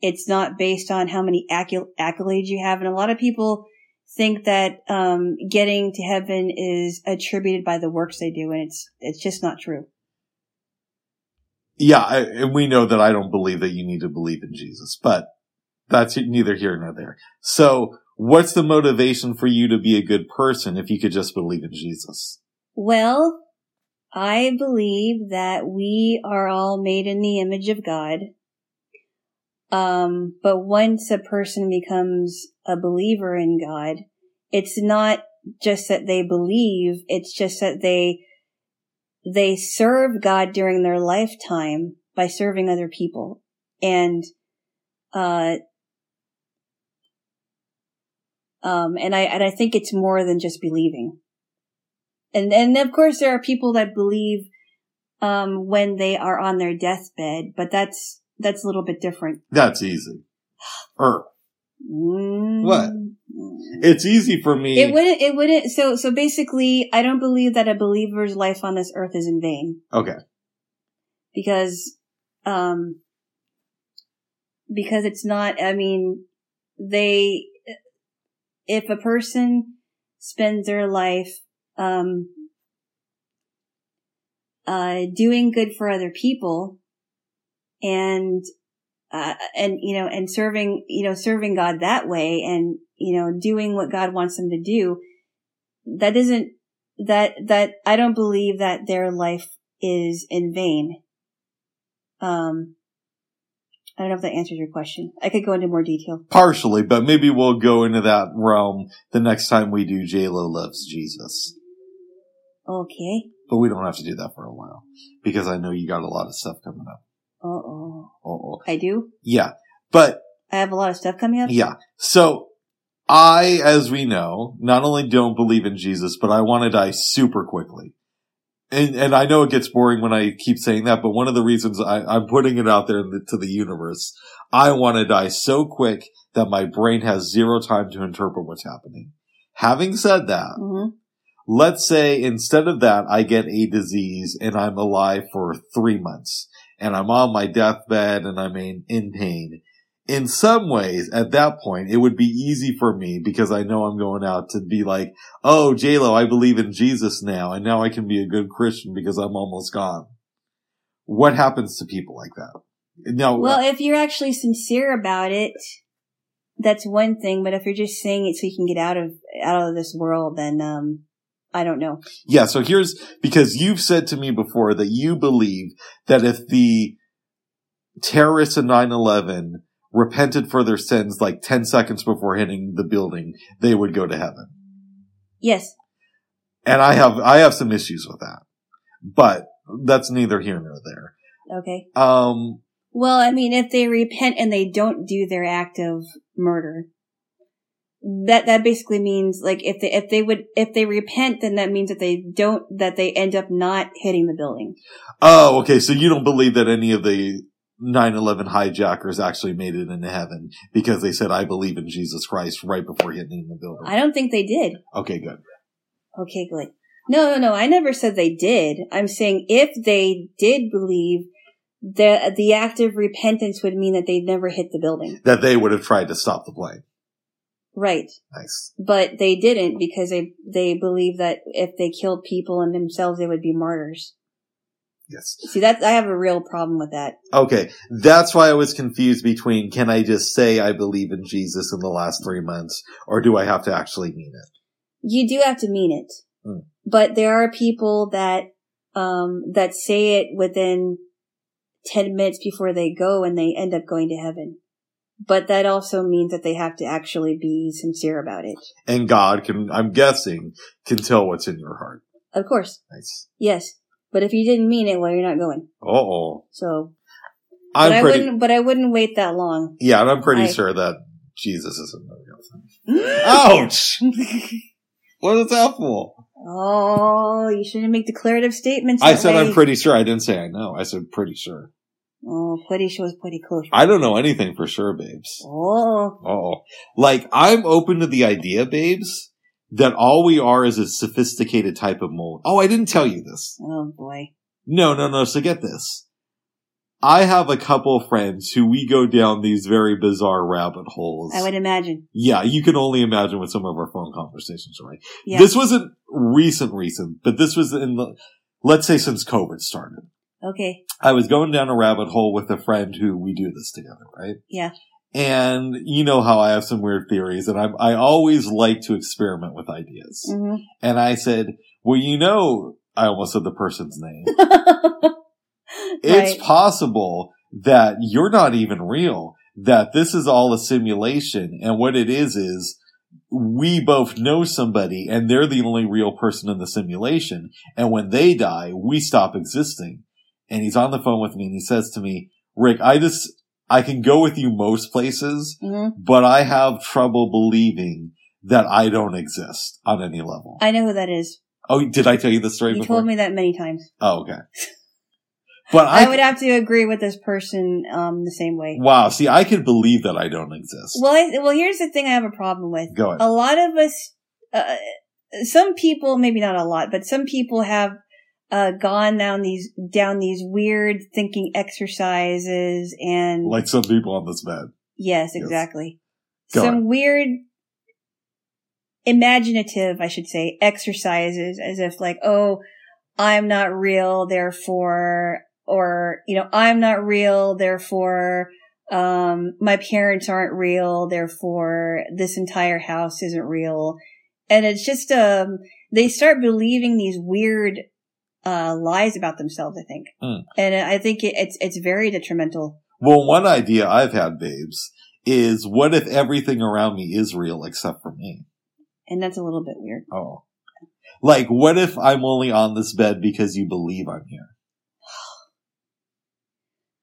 It's not based on how many accol- accolades you have. And a lot of people think that, um, getting to heaven is attributed by the works they do. And it's, it's just not true. Yeah, I, and we know that I don't believe that you need to believe in Jesus, but that's neither here nor there. So, what's the motivation for you to be a good person if you could just believe in Jesus? Well, I believe that we are all made in the image of God. Um, but once a person becomes a believer in God, it's not just that they believe, it's just that they, they serve God during their lifetime by serving other people. And, uh, um, and I, and I think it's more than just believing. And, and of course there are people that believe, um, when they are on their deathbed, but that's, that's a little bit different. That's easy. Or, Mm. What? it's easy for me. It wouldn't, it wouldn't, so, so basically, I don't believe that a believer's life on this earth is in vain. okay. Because, um, because it's not, I mean, they, if a person spends their life, um, uh, doing good for other people and, uh, and you know, and serving, you know, serving God that way, and you know, doing what God wants them to do. That isn't that that I don't believe that their life is in vain. Um, I don't know if that answers your question. I could go into more detail. Partially, but maybe we'll go into that realm the next time we do J-Lo Loves Jesus. Okay. But we don't have to do that for a while. Because I know you got a lot of stuff coming up. Oh. Uh-oh. I do? Yeah. But, I have a lot of stuff coming up? yeah. So, I, as we know, not only don't believe in Jesus, but I want to die super quickly. And, and I know it gets boring when I keep saying that, but one of the reasons I, I'm putting it out there in the, to the universe, I want to die so quick that my brain has zero time to interpret what's happening. Having said that, hmm let's say instead of that, I get a disease and I'm alive for three months and I'm on my deathbed and I'm in, in pain. In some ways, at that point, it would be easy for me because I know I'm going out to be like, oh, JLo, I believe in Jesus now and now I can be a good Christian because I'm almost gone. What happens to people like that? Now, Well, if you're actually sincere about it, that's one thing. But if you're just saying it so you can get out of out of this world, then um, I don't know. Yeah, so here's because you've said to me before that you believe that if the terrorists of 9-11 repented for their sins like 10 seconds before hitting the building, they would go to heaven. Yes. And I have, I have some issues with that, but that's neither here nor there. Okay. Um, Well, I mean, if they repent and they don't do their act of murder, that that basically means like if they if they would if they repent, then that means that they don't that they end up not hitting the building. oh, okay. So you don't believe that any of the 9-11 hijackers actually made it into heaven because they said, I believe in Jesus Christ right before hitting the building. I don't think they did. Okay, good. Okay, good. No, no, no. I never said they did. I'm saying if they did believe the the act of repentance would mean that they'd never hit the building. That they would have tried to stop the plane. Right. Nice. But they didn't because they they believe that if they killed people and themselves they would be martyrs. Yes. See that I have a real problem with that. Okay. That's why I was confused between can I just say I believe in Jesus in the last three months or do I have to actually mean it? You do have to mean it. Hmm. But there are people that um that say it within 10 minutes before they go and they end up going to heaven. But that also means that they have to actually be sincere about it. And God can, I'm guessing, can tell what's in your heart. Of course. Nice. Yes. But if you didn't mean it, well, you're not going. Oh, So, I'm I pretty, wouldn't, but I wouldn't wait that long. yeah, and I'm pretty I- sure that Jesus isn't the real thing. Ouch! what is that for? Oh, you shouldn't make declarative statements. I said way. I'm pretty sure. I didn't say I know. I said pretty sure. Oh, pretty sure was pretty close. I don't know anything for sure, babes. Oh, Oh, like I'm open to the idea, babes, that all we are is a sophisticated type of mold. Oh, I didn't tell you this. oh boy. No, no, no. So get this. I have a couple of friends who we go down these very bizarre rabbit holes. I would imagine. yeah, you can only imagine what some of our phone conversations are like. Yeah. This wasn't recent, recent, but this was in the, let's say since COVID started. Okay. I was going down a rabbit hole with a friend who we do this together, right? Yeah. And you know how I have some weird theories and I, I always like to experiment with ideas. hmm And I said, well, you know, I almost said the person's name. It's right. possible that you're not even real, that this is all a simulation. And what it is, is we both know somebody and they're the only real person in the simulation. And when they die, we stop existing. And he's on the phone with me and he says to me, Rick, I just, I can go with you most places, hmm but I have trouble believing that I don't exist on any level. I know who that is. oh, did I tell you the story You before? told me that many times. Oh, okay. But I, I, would have to agree with this person um the same way. wow, see, I could believe that I don't exist. Well, I, well, here's the thing I have a problem with. Go ahead. A lot of us, uh, some people, maybe not a lot, but some people have uh, gone down these down these weird thinking exercises and Like some people on this bed. yes, Yes. exactly. Go some on. weird imaginative, I should say, exercises as if like, oh, I'm not real, therefore, or, you know, I'm not real, therefore, Um, my parents aren't real, therefore this entire house isn't real. And it's just, um, they start believing these weird, uh, lies about themselves, I think. Mm. And I think it, it's, it's very detrimental. Well, one idea I've had, babes, is what if everything around me is real except for me? And that's a little bit weird. Oh. Like, what if I'm only on this bed because you believe I'm here?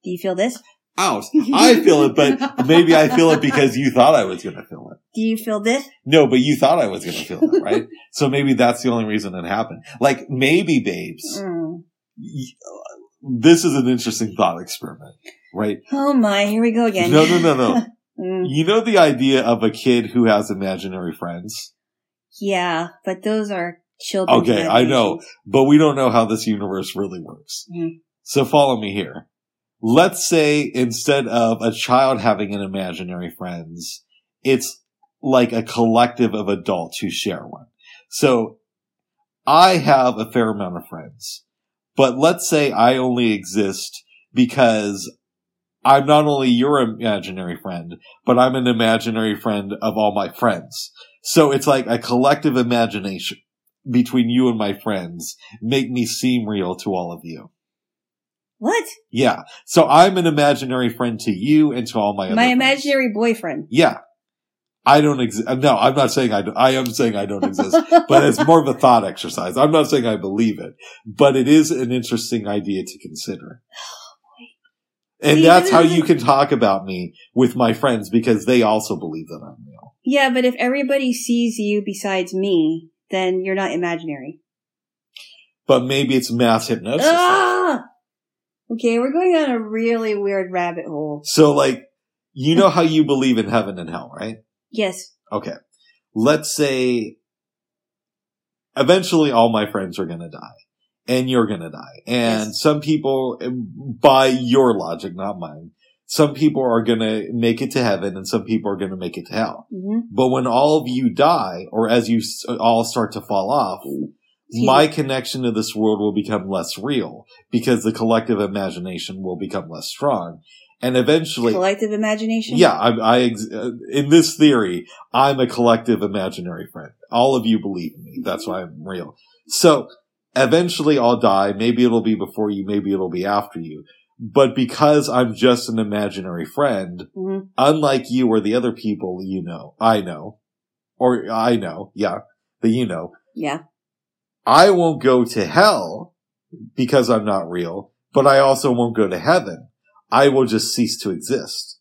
Do you feel this? Ouch. I feel it, but maybe I feel it because you thought I was going to feel it. Do you feel this? No, but you thought I was going to feel it, right? so maybe that's the only reason it happened. Like, maybe, babes, Mm. this is an interesting thought experiment, right? Oh my, here we go again. No, no, no, no. Mm. You know the idea of a kid who has imaginary friends? Yeah, but those are children. Okay, I know, but we don't know how this universe really works. Mhm. So follow me here. Let's say instead of a child having an imaginary friends, it's like a collective of adults who share one. So I have a fair amount of friends, but let's say I only exist because I'm not only your imaginary friend, but I'm an imaginary friend of all my friends. So it's like a collective imagination between you and my friends make me seem real to all of you. What? Yeah. So I'm an imaginary friend to you and to all my other My friends. imaginary boyfriend. Yeah. I don't exist. No, I'm not saying I, do- I am saying I don't exist, but it's more of a thought exercise. I'm not saying I believe it, but it is an interesting idea to consider. And See, that's how you can talk about me with my friends because they also believe that I'm real. yeah, but if everybody sees you besides me, then you're not imaginary. But maybe it's mass hypnosis. Ah! Okay, we're going on a really weird rabbit hole. So like, you know how you believe in heaven and hell, right? Yes. Okay. Let's say eventually all my friends are going to die and you're going to die. And Yes. some people, by your logic, not mine, some people are going to make it to heaven and some people are going to make it to hell. hmm But when all of you die or as you all start to fall off, my connection to this world will become less real because the collective imagination will become less strong. And eventually, collective imagination. yeah, I, I ex- uh, in this theory, I'm a collective imaginary friend. All of you believe in me. That's why I'm real. So eventually I'll die. Maybe it'll be before you. Maybe it'll be after you. But because I'm just an imaginary friend, hmm unlike you or the other people you know, I know, or I know, yeah, that you know, Yeah. I won't go to hell because I'm not real, but I also won't go to heaven. I will just cease to exist.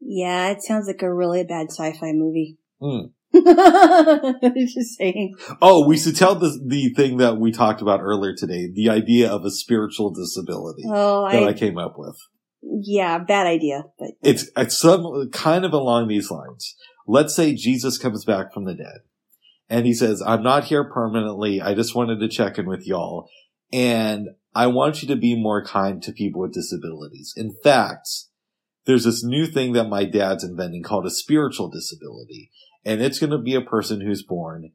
Yeah, it sounds like a really bad sci-fi movie. Hmm. Just saying. Oh, we should tell the the thing that we talked about earlier today, the idea of a spiritual disability Oh, that I I, came up with. yeah, bad idea, but It's it's some kind of along these lines. Let's say Jesus comes back from the dead and he says, "I'm not here permanently. I just wanted to check in with y'all and I want you to be more kind to people with disabilities. In fact, there's this new thing that my dad's inventing called a spiritual disability. And it's going to be a person who's born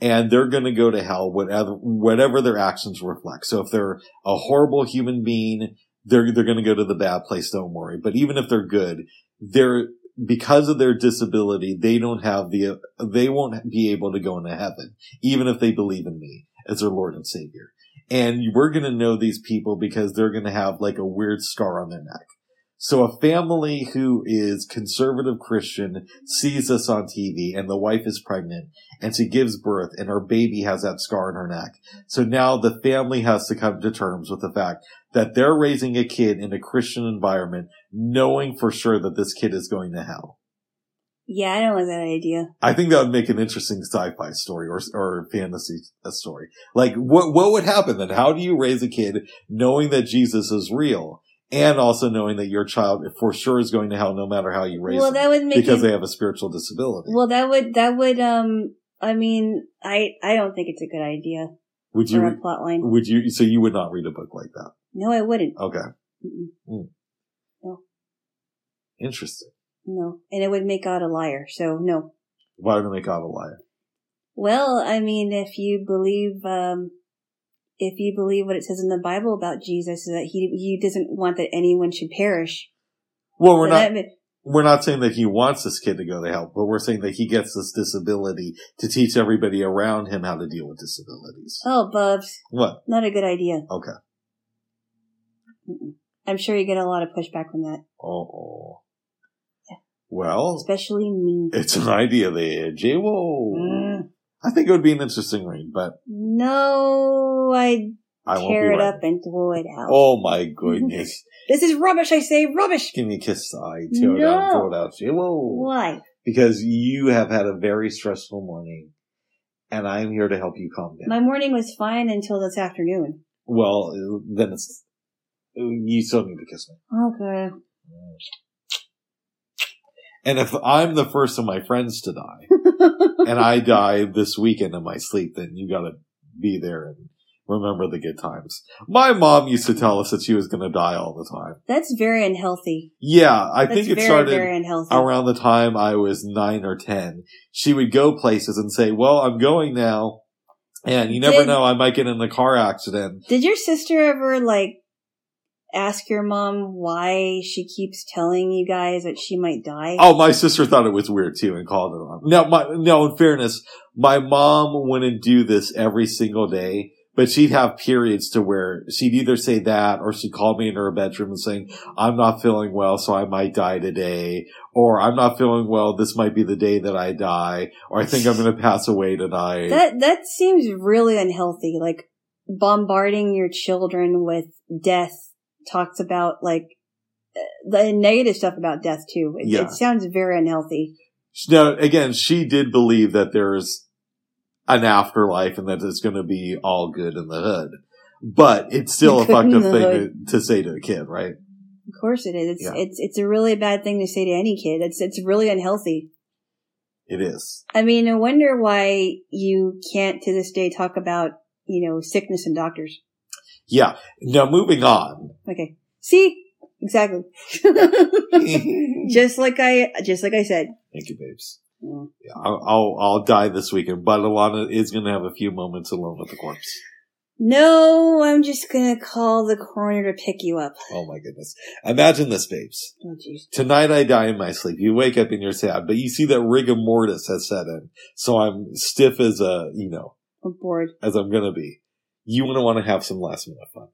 and they're going to go to hell whatever, whatever their actions reflect. So if they're a horrible human being, they're, they're going to go to the bad place. Don't worry. But even if they're good, they're, because of their disability, they don't have the, they won't be able to go into heaven, even if they believe in me as their Lord and Savior. And we're going to know these people because they're going to have like a weird scar on their neck. So a family who is conservative Christian sees us on TV and the wife is pregnant and she gives birth and her baby has that scar on her neck. So now the family has to come to terms with the fact that they're raising a kid in a Christian environment knowing for sure that this kid is going to hell. yeah, I don't like that idea. I think that would make an interesting sci-fi story or or fantasy story. Like, what what would happen then? How do you raise a kid knowing that Jesus is real and also knowing that your child for sure is going to hell no matter how you raise Well, them that would make because it, they have a spiritual disability? well, that would, that would, um, I mean, I, I don't think it's a good idea would you? a plot line. Would you? So you would not read a book like that? No, I wouldn't. Okay, Mm-mm. Interesting. No. And it would make God a liar, so no. Why would it make God a liar? Well, I mean, if you believe, um, if you believe what it says in the Bible about Jesus, is that he he doesn't want that anyone should perish. Well, we're So not. that- we're not saying that he wants this kid to go to hell, but we're saying that he gets this disability to teach everybody around him how to deal with disabilities. oh, Bubs, What? not a good idea. Okay. I'm sure you get a lot of pushback from that, Oh. Well, especially me. it's an idea there, J. Whoa. Mm. I think it would be an interesting read, but No, I I won't tear it right. up and throw it out. Oh my goodness. This is rubbish, I say, rubbish! Give me a kiss. I tear it out, No. throw it out, J. Whoa. Why? Because you have had a very stressful morning, and I'm here to help you calm down. My morning was fine until this afternoon. well, then it's, you still need to kiss me. Okay. And if I'm the first of my friends to die, and I die this weekend in my sleep, then you gotta be there and remember the good times. My mom used to tell us that she was gonna die all the time. That's very unhealthy. Yeah, I That's think it very, started very around the time I was nine or ten. She would go places and say, well, I'm going now. And you never Did- know, I might get in a car accident. Did your sister ever like ask your mom why she keeps telling you guys that she might die? Oh, my sister thought it was weird too and called it on. No, my, no, in fairness, my mom wouldn't do this every single day, but she'd have periods to where she'd either say that or she'd call me in her bedroom and saying, I'm not feeling well, so I might die today. Or I'm not feeling well, this might be the day that I die. Or I think I'm going to pass away tonight. That that seems really unhealthy. Like bombarding your children with death talks about like the negative stuff about death too. It, Yeah. it sounds very unhealthy. Now, again, she did believe that there's an afterlife and that it's going to be all good in the hood. But it's still a fucked up thing to, to say to a kid, right? Of course it is. It's Yeah. it's it's a really bad thing to say to any kid. It's it's really unhealthy. It is. I mean, I wonder why you can't to this day talk about, you know, sickness and doctors. Yeah. Now moving on. Okay. See? Exactly. Just like I just like I said. Thank you, babes. Yeah, I'll, I'll I'll die this weekend, but Alana is going to have a few moments alone with the corpse. No, I'm just gonna call the coroner to pick you up. Oh my goodness! Imagine this, babes. Oh. Tonight I die in my sleep. You wake up and you're sad, but you see that rigor mortis has set in, so I'm stiff as a you know I'm bored. as I'm going to be. You want to want to have some last minute fun.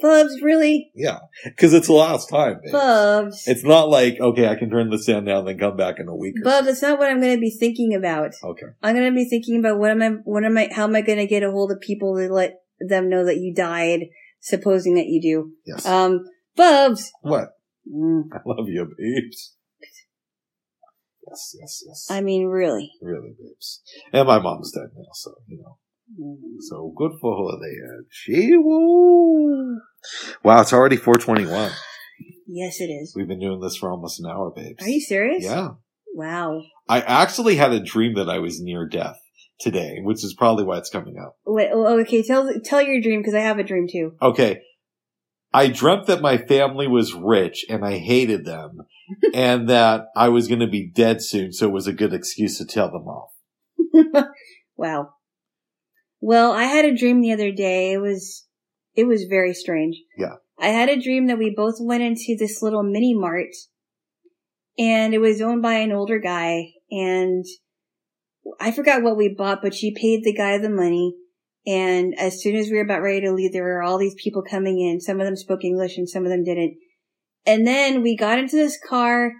Bubs, really? Yeah, because it's the last time. Babes. Bubs. It's not like okay, I can turn this down now and then come back in a week. Or Bubs, that's not what I'm gonna be thinking about. Okay. I'm gonna be thinking about what am I what am I how am I gonna get a hold of people to let them know that you died, supposing that you do. Yes. Um Bubs. what? Mm, I love you, babes. Yes, yes, yes. I mean really. really, babes. And my mom's dead now, so you know. So good for her there. Gee woo. Wow, it's already 421. Yes it is. We've been doing this for almost an hour, babes. Are you serious? Yeah. Wow. I actually had a dream that I was near death today, which is probably why it's coming up. Wait, oh, okay, tell tell your dream because I have a dream too. Okay. I dreamt that my family was rich and I hated them and that I was going to be dead soon. So it was a good excuse to tell them off. wow. Well, I had a dream the other day. It was it was very strange. Yeah. I had a dream that we both went into this little mini mart and it was owned by an older guy and I forgot what we bought, but she paid the guy the money. And as soon as we were about ready to leave, there were all these people coming in. Some of them spoke English and some of them didn't. And then we got into this car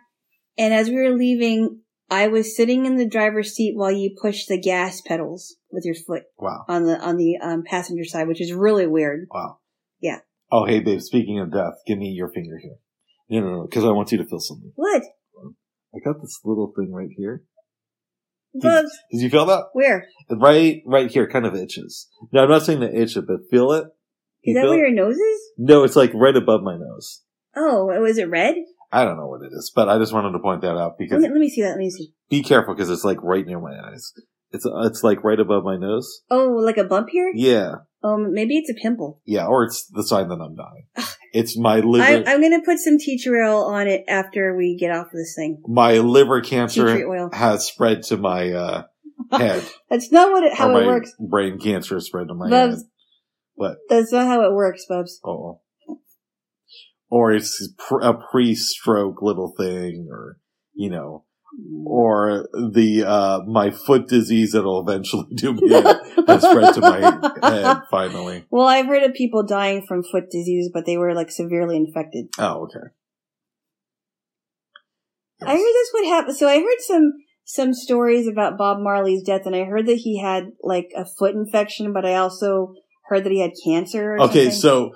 and as we were leaving, I was sitting in the driver's seat while you pushed the gas pedals with your foot Wow. on the, on the um, passenger side, which is really weird. Wow. Yeah. Oh, hey, babe, speaking of death, give me your finger here. No, no, no, because I want you to feel something. What? I got this little thing right here. Bubs? Did you feel that? Where? Right, right here, kind of itches. Now, I'm not saying to itch it, but feel it. Is that where it? your nose is? No, it's like right above my nose. Oh, was it red? I don't know what it is, but I just wanted to point that out Let because me, let me see that. Let me see. be careful because it's like right near my eyes. It's it's like right above my nose. Oh, like a bump here? Yeah, Um, maybe it's a pimple. yeah, or it's the sign that I'm dying. It's my I, liver, I'm gonna put some tea tree oil on it after we get off of this thing. my liver cancer oil. has spread to my uh, head. That's not what it, how it works. brain cancer spread to my Bubs, head. What? That's not how it works, Bubs. Oh. Or it's a pre-stroke little thing, or you know, or the uh my foot disease that'll eventually do me that spread to my head finally. Well, I've heard of people dying from foot disease, but they were like severely infected. Oh, okay. I heard that's what happened. So I heard some some stories about Bob Marley's death, and I heard that he had like a foot infection, but I also heard that he had cancer. Okay, something. so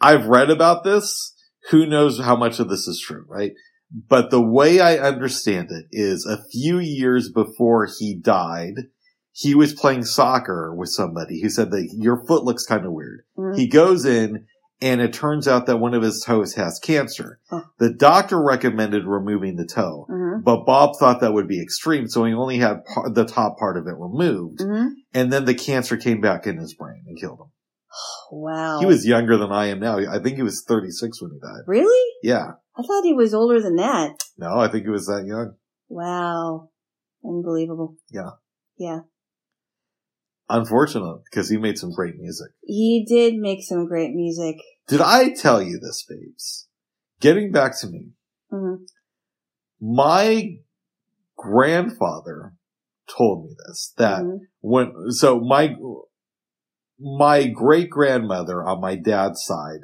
I've read about this. Who knows how much of this is true, right? But the way I understand it is a few years before he died, he was playing soccer with somebody who said that your foot looks kind of weird. Mhm. He goes in and it turns out that one of his toes has cancer. Huh. The doctor recommended removing the toe, Mhm. but Bob thought that would be extreme, so he only had par- the top part of it removed. Mhm. And then the cancer came back in his brain and killed him. Wow. He was younger than I am now. I think he was 36 when he died. really. Yeah. I thought he was older than that. No, I think he was that young. Wow. Unbelievable. Yeah. Yeah. Unfortunate, because he made some great music. He did make some great music. Did I tell you this, babes? Getting back to me, Mhm. my grandfather told me this, that Mhm. when, so my, my great grandmother on my dad's side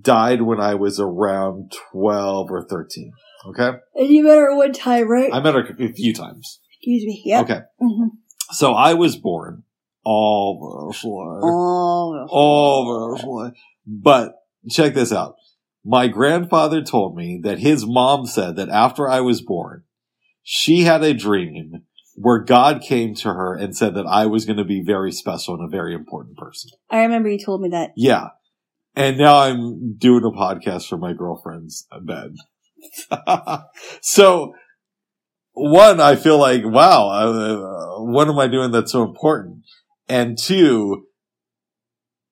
died when I was around 12 or 13. Okay? And you met her one time, right? I met her a few times. Excuse me. Yeah. Okay. Mhm. So I was born all very slow. Oh. All very slow. But check this out. My grandfather told me that his mom said that after I was born, she had a dream where God came to her and said that I was going to be very special and a very important person. I remember you told me that. Yeah. And now I'm doing a podcast for my girlfriend's bed. so, one, I feel like, wow, uh, what am I doing that's so important? And two,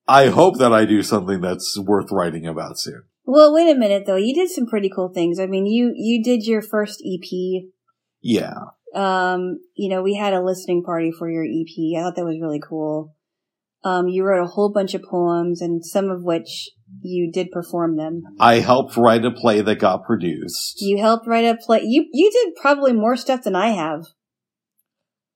I hope that I do something that's worth writing about soon. Well, wait a minute though. You did some pretty cool things. I mean, you you did your first EP. Yeah. Um, you know, we had a listening party for your EP. I thought that was really cool. Um, you wrote a whole bunch of poems, and some of which you did perform them. I helped write a play that got produced. You helped write a play. You you did probably more stuff than I have.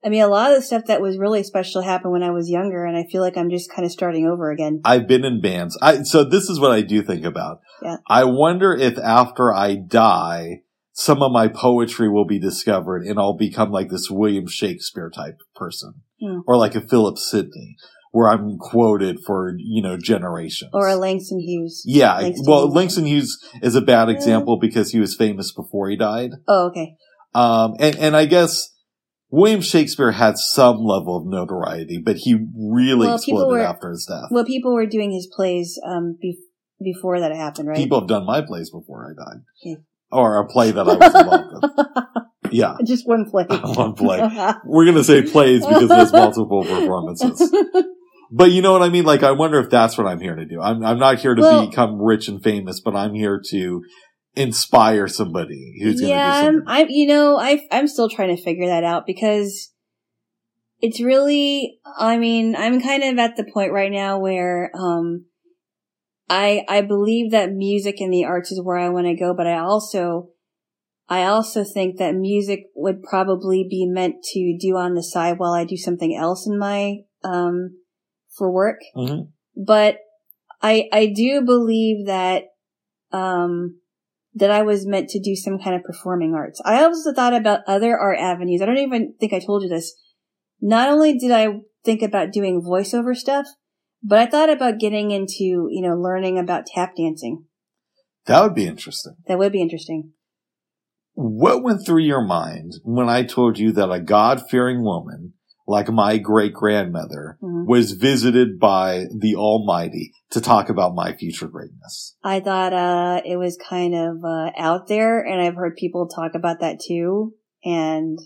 I mean, a lot of the stuff that was really special happened when I was younger, and I feel like I'm just kind of starting over again. I've been in bands. I, so this is what I do think about. Yeah. I wonder if after I die, some of my poetry will be discovered and I'll become like this William Shakespeare type person. Hmm. Or like a Philip Sidney, where I'm quoted for, you know, generations. Or a Langston Hughes. yeah. Langston well, Hughes. Langston Hughes is a bad example because he was famous before he died. Oh, okay. Um, and, and I guess William Shakespeare had some level of notoriety, but he really Well, exploded were- after his death. Well, people were doing his plays um be- before that happened, right? People have done my plays before I died. Yeah. Or a play that I was involved in. Yeah. Just one play. One play. We're gonna say plays because there's multiple performances. But you know what I mean? Like, I wonder if that's what I'm here to do. I'm, I'm not here to Well- become rich and famous, but I'm here to inspire somebody who's yeah, gonna do I'm. I'm, you know, I, I'm still trying to figure that out because it's really, I mean, I'm kind of at the point right now where, um, I, I believe that music and the arts is where I want to go, but I also, I also think that music would probably be meant to do on the side while I do something else in my, um, for work. Mhm. But I, I do believe that, um, that I was meant to do some kind of performing arts. I also thought about other art avenues. I don't even think I told you this. Not only did I think about doing voiceover stuff, but I thought about getting into, you know, learning about tap dancing. That would be interesting. That would be interesting. What went through your mind when I told you that a God-fearing woman, like my great grandmother, Mhm. was visited by the Almighty to talk about my future greatness? I thought, uh, it was kind of, uh, out there and I've heard people talk about that too. And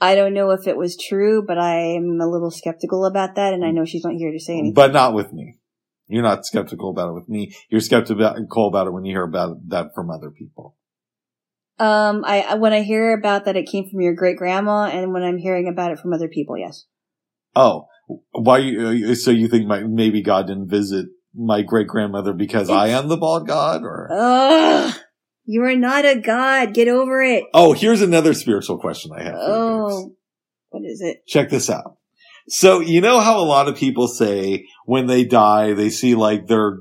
I don't know if it was true, but I'm a little skeptical about that. And I know she's not here to say anything. But not with me. You're not skeptical about it with me. You're skeptical about it when you hear about that from other people. Um, I, when I hear about that it came from your great grandma and when I'm hearing about it from other people, yes. Oh, Why? You, so you think my, maybe God didn't visit my great grandmother because I am the bald god, or? Ugh. You are not a god. Get over it. Oh, here's another spiritual question I have. For you, babes. Oh, what is it? Check this out. So you know how a lot of people say when they die, they see like their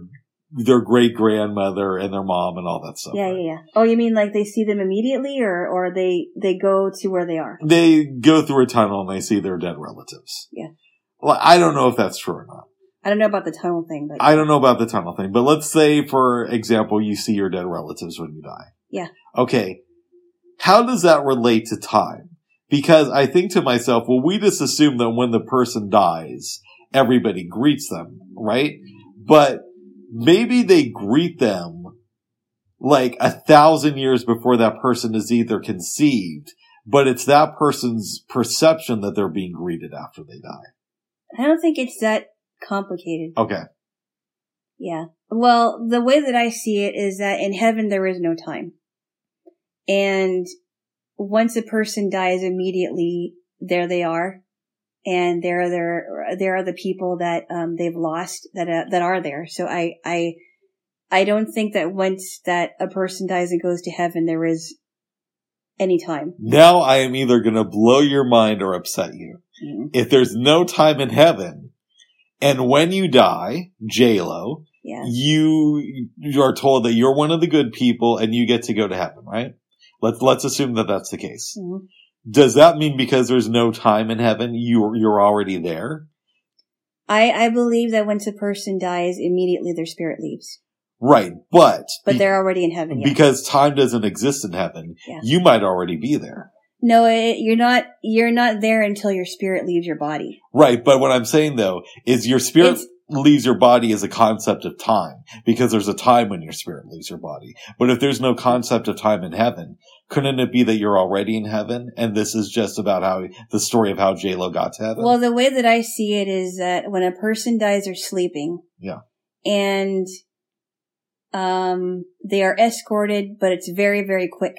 their great grandmother and their mom and all that stuff. Yeah, right? yeah, yeah. Oh, you mean like they see them immediately, or or they they go to where they are? They go through a tunnel and they see their dead relatives. Yeah. Well, I don't know if that's true or not. I don't know about the tunnel thing, but I don't know about the tunnel thing, but let's say, for example, you see your dead relatives when you die. Yeah. Okay. How does that relate to time? Because I think to myself, well, we just assume that when the person dies, everybody greets them, right? But maybe they greet them like a thousand years before that person is either conceived, but it's that person's perception that they're being greeted after they die. I don't think it's that complicated. Okay. Yeah. Well, the way that I see it is that in heaven there is no time. And once a person dies immediately, there they are. And there are there, there are the people that, um, they've lost that, uh, that are there. So I, I, I don't think that once that a person dies and goes to heaven, there is any time. Now I am either going to blow your mind or upset you. Mm. If there's no time in heaven, and when you die, J-Lo, Yeah. you, you are told that you're one of the good people and you get to go to heaven, right? Let's, let's assume that that's the case. Mhm. Does that mean because there's no time in heaven, you, you're already there? I, I believe that once a person dies, immediately their spirit leaves. Right. But, But they're already in heaven. Yeah. because time doesn't exist in heaven, Yeah. you might already be there. No, it, you're not. You're not there until your spirit leaves your body. Right. But what I'm saying though is your spirit It's- leaves your body as a concept of time because there's a time when your spirit leaves your body. But if there's no concept of time in heaven, couldn't it be that you're already in heaven and this is just about how the story of how J-Lo got to heaven? Well, the way that I see it is that when a person dies, they're sleeping. Yeah. And um, they are escorted, but it's very, very quick.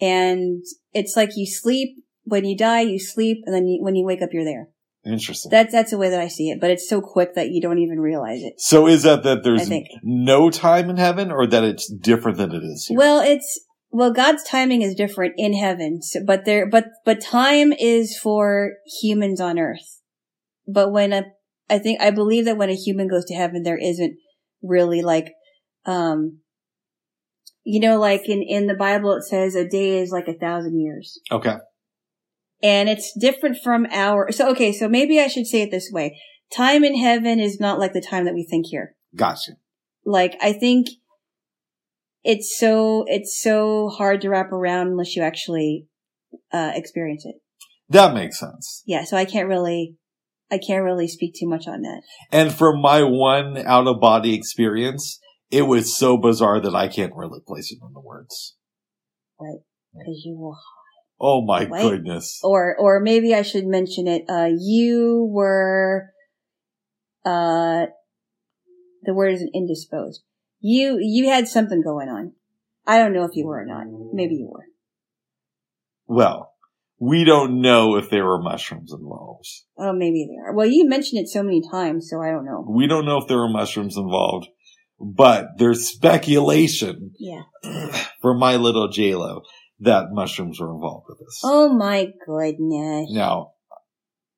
And it's like you sleep when you die, you sleep, and then you, when you wake up, you're there. Interesting. That's that's the way that I see it. But it's so quick that you don't even realize it. so is that that there's no time in heaven or that it's different than it is here? Well, it's well, God's timing is different in heaven, so, but there, but but time is for humans on earth. But when a, I think I believe that when a human goes to heaven, there isn't really like, um, you know, like in in the Bible it says a day is like a thousand years, okay. and it's different from our. So okay, so maybe I should say it this way: time in heaven is not like the time that we think here Gotcha. like I think it's so it's so hard to wrap around unless you actually uh experience it. That makes sense. Yeah, so I can't really I can't really speak too much on that. And from my one out of body experience, it was so bizarre that I can't really place it into words. Right. Cuz you will Oh my Right. goodness. or or maybe I should mention it uh you were uh the word isn't indisposed. You you had something going on. I don't know if you were or not. Maybe you were. Well, we don't know if there were mushrooms involved. Oh, maybe they are. Well, you mentioned it so many times, so I don't know. We don't know if there were mushrooms involved, but there's speculation Yeah. from my little JLo that mushrooms were involved with this. Oh my goodness. Now,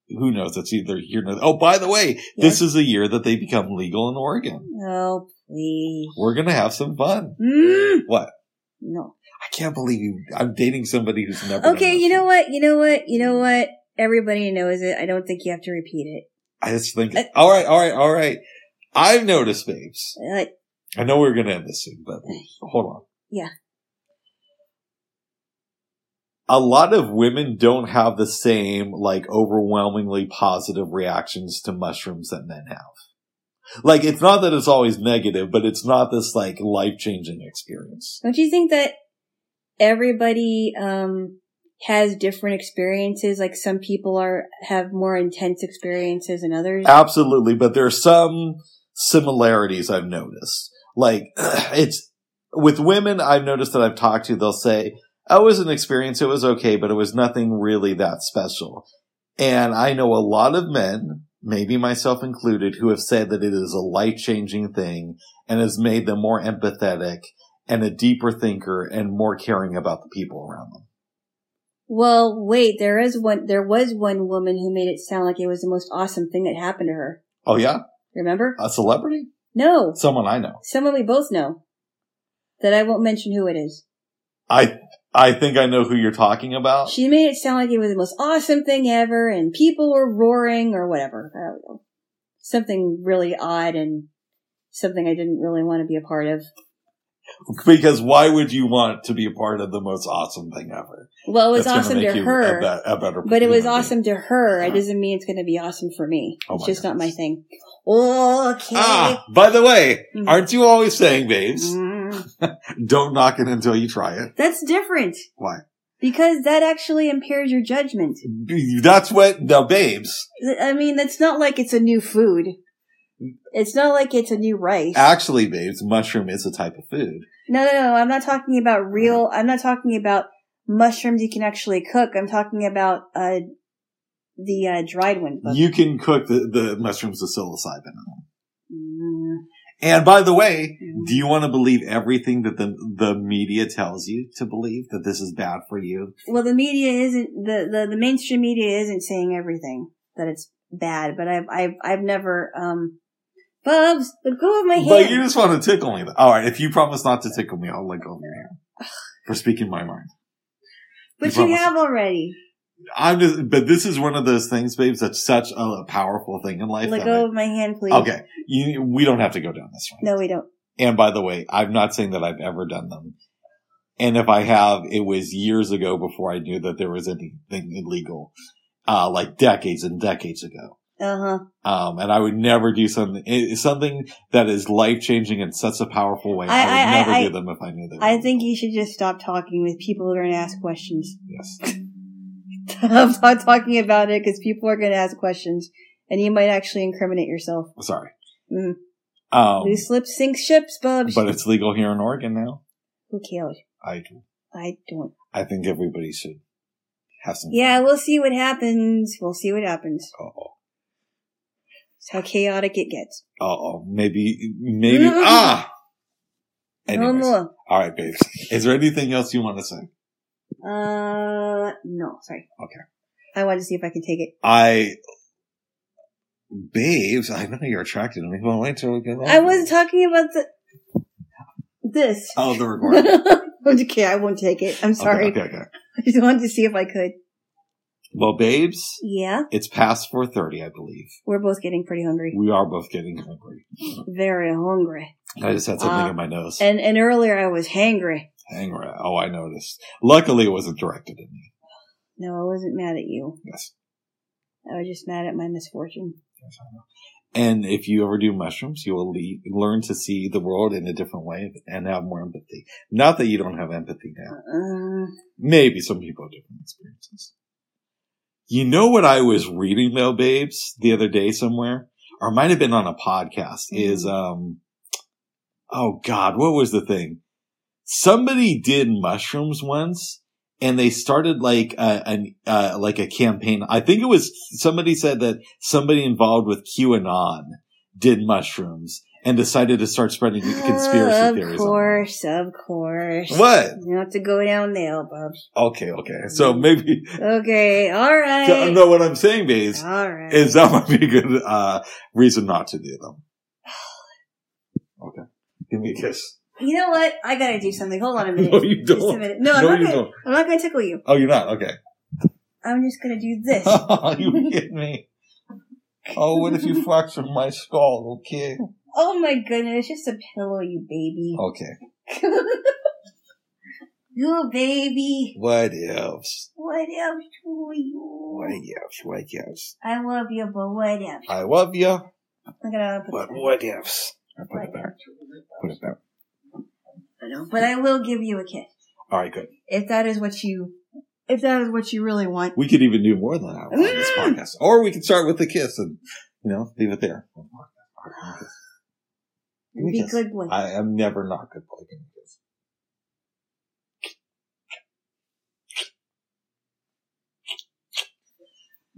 who knows? It's either here or Oh, by the way, this is a year that they become legal in Oregon. Oh, please. We're gonna have some fun. Mm, What? no. I can't believe you. I'm dating somebody who's never. Okay, you know what? You know what? You know what? Everybody knows it. I don't think you have to repeat it. I just think. Uh, all right, all right, all right. I've noticed, babes. Like, I know we're gonna end this soon, but hold on. Yeah. A lot of women don't have the same, like, overwhelmingly positive reactions to mushrooms that men have. Like, it's not that it's always negative, but it's not this, like, life-changing experience. don't you think that everybody, um, has different experiences? Like some people are, have more intense experiences than others? Absolutely, but there are some similarities I've noticed. Like, it's, with women I've noticed that I've talked to, they'll say, oh, it was an experience, it was okay, but it was nothing really that special. And I know a lot of men maybe myself included, who have said that it is a life changing thing and has made them more empathetic and a deeper thinker and more caring about the people around them. Well, wait, there is one, there was one woman who made it sound like it was the most awesome thing that happened to her. Oh yeah? Remember? A celebrity? No. Someone I know. Someone we both know. That I won't mention who it is. I I think I know who you're talking about. She made it sound like it was the most awesome thing ever and people were roaring or whatever. I don't know. Something really odd and something I didn't really want to be a part of. Because why would you want to be a part of the most awesome thing ever? Well, it was That's awesome to her, a, a better but it was awesome to her. It uh-huh. doesn't mean it's going to be awesome for me. Oh it's just not my thing. Okay. Ah, by the way, Mm. aren't you always saying, babes, Mm, don't knock it until you try it? That's different Why? because that actually impairs your judgment. That's what the babes. I mean, it's not like it's a new food. It's not like it's a new rice. Actually, babes, mushroom is a type of food. No, no, no. I'm not talking about real. I'm not talking about mushrooms you can actually cook. I'm talking about uh the uh, dried one. You can cook the, the mushrooms with psilocybin. Mm, And by the way, mm. do you want to believe everything that the the media tells you to believe that this is bad for you? Well, the media isn't the, the the mainstream media isn't saying everything that it's bad, but I've I've I've never um. Bubs, let go of my hand. But you just want to tickle me. All right, if you promise not to tickle me, I'll let go of your hand for speaking my mind. but you you have already. I'm just, but this is one of those things, babes. That's such a powerful thing in life. Let go I- of my hand, please. okay, you, we don't have to go down this road. No, we don't. And by the way, I'm not saying that I've ever done them. And if I have, it was years ago before I knew that there was anything illegal, uh, like decades and decades ago. Uh huh. Um, and I would never do something, something that is life changing in such a powerful way. I, I- would I- never I- do them if I knew that. I think you should just stop talking with people who are going to ask questions. Yes. I'm not talking about it because people are going to ask questions, and you might actually incriminate yourself. Sorry. Mm. Um, Loose lips sink ships, Bubs. but it's legal here in Oregon now. Who cares? I do. I don't. I think everybody should have some. Yeah, we'll see what happens. We'll see what happens. Uh oh. It's how chaotic it gets. Uh oh. Maybe. Maybe. ah. No more. All right, babes. Is there anything else you want to say? Uh, no, sorry. Okay. I wanted to see if I can take it. I, babes, I know you're attracted to me. Well, wait till we get. I wasn't talking about the this. Oh, the recording. okay, I won't take it. I'm sorry. Okay, okay, okay. I just wanted to see if I could. Well, babes, Yeah, it's past four thirty, I believe. we're both getting pretty hungry. We are both getting hungry. Very hungry. I just had something Uh, in my nose. And and earlier I was hangry. Hangry. Oh, I noticed. Luckily, it wasn't directed at me. No, I wasn't mad at you. Yes. I was just mad at my misfortune. Yes, I know. And if you ever do mushrooms, you will le- learn to see the world in a different way and have more empathy. Not that you don't have empathy now. Uh, Maybe some people have different experiences. You know what I was reading though, babes, the other day somewhere? Or might have been on a podcast is, um, oh God, what was the thing? Somebody did mushrooms once and they started like a, an, uh, like a campaign. I think it was somebody said that somebody involved with QAnon did mushrooms and decided to start spreading conspiracy of theories. Of course, of course. What? You have to go down there, Bubs. Okay, okay. So maybe Okay, all right. So, no, what I'm saying, Baze, all right. is that might be a good uh, reason not to do them. Okay. Give me a kiss. You know what? I gotta do something. Hold on a minute. No, you Just a don't. minute. No, I'm No, not gonna. don't. I'm not gonna tickle you. Oh, you're not? Okay. I'm just gonna do this. you kidding me? Oh, what if you fractured my skull? Okay. oh my goodness, just a pillow, you baby. Okay. you baby. What else? What else do you? What else? What else? I love you, but what else? I love you. I'm gonna put But what else? I put it back. Put it back. But I will give you a kiss All right, good. if that is what you, if that is what you really want. We could even do more than that on this Mm. podcast, or we could start with the kiss and you know leave it there. A Be kiss. good boy. I am never not good boy. Give me a kiss.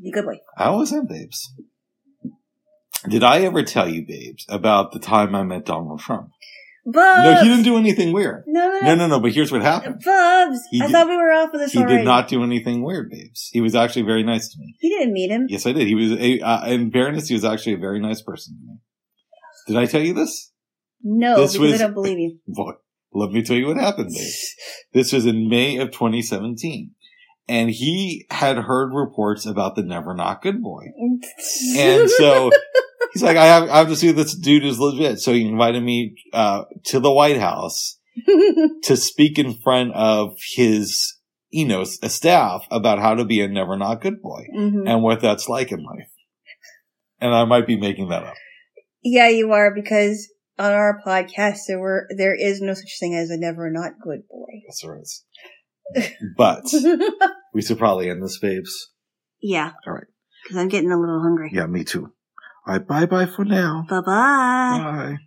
Be good boy. I always have babes. Did I ever tell you, babes, about the time I met Donald Trump? Bubs. No, he didn't do anything weird. No, no, No, no. no, no. But here's what happened. Bubs. He I did- thought we were off of this He already. did not do anything weird, babes. He was actually very nice to me. He didn't meet him. Yes, I did. He was, a, uh, in fairness, he was actually a very nice person to me. Did I tell you this? No, This because was- I don't believe you. Boy, let me tell you what happened, babes. This was in May of 2017. And he had heard reports about the Never Not Good Boy. And so he's like, I have, I have to see if this dude is legit. So he invited me, uh, to the White House to speak in front of his, you know, s- staff about how to be a Never Not Good Boy Mhm. and what that's like in life. And I might be making that up. Yeah, you are because on our podcast there were there is no such thing as a never not good boy. Yes, there is. But we should probably end this, babes. yeah. All right. Because I'm getting a little hungry. Yeah, me too. All right, bye bye for now. Bye bye. Bye.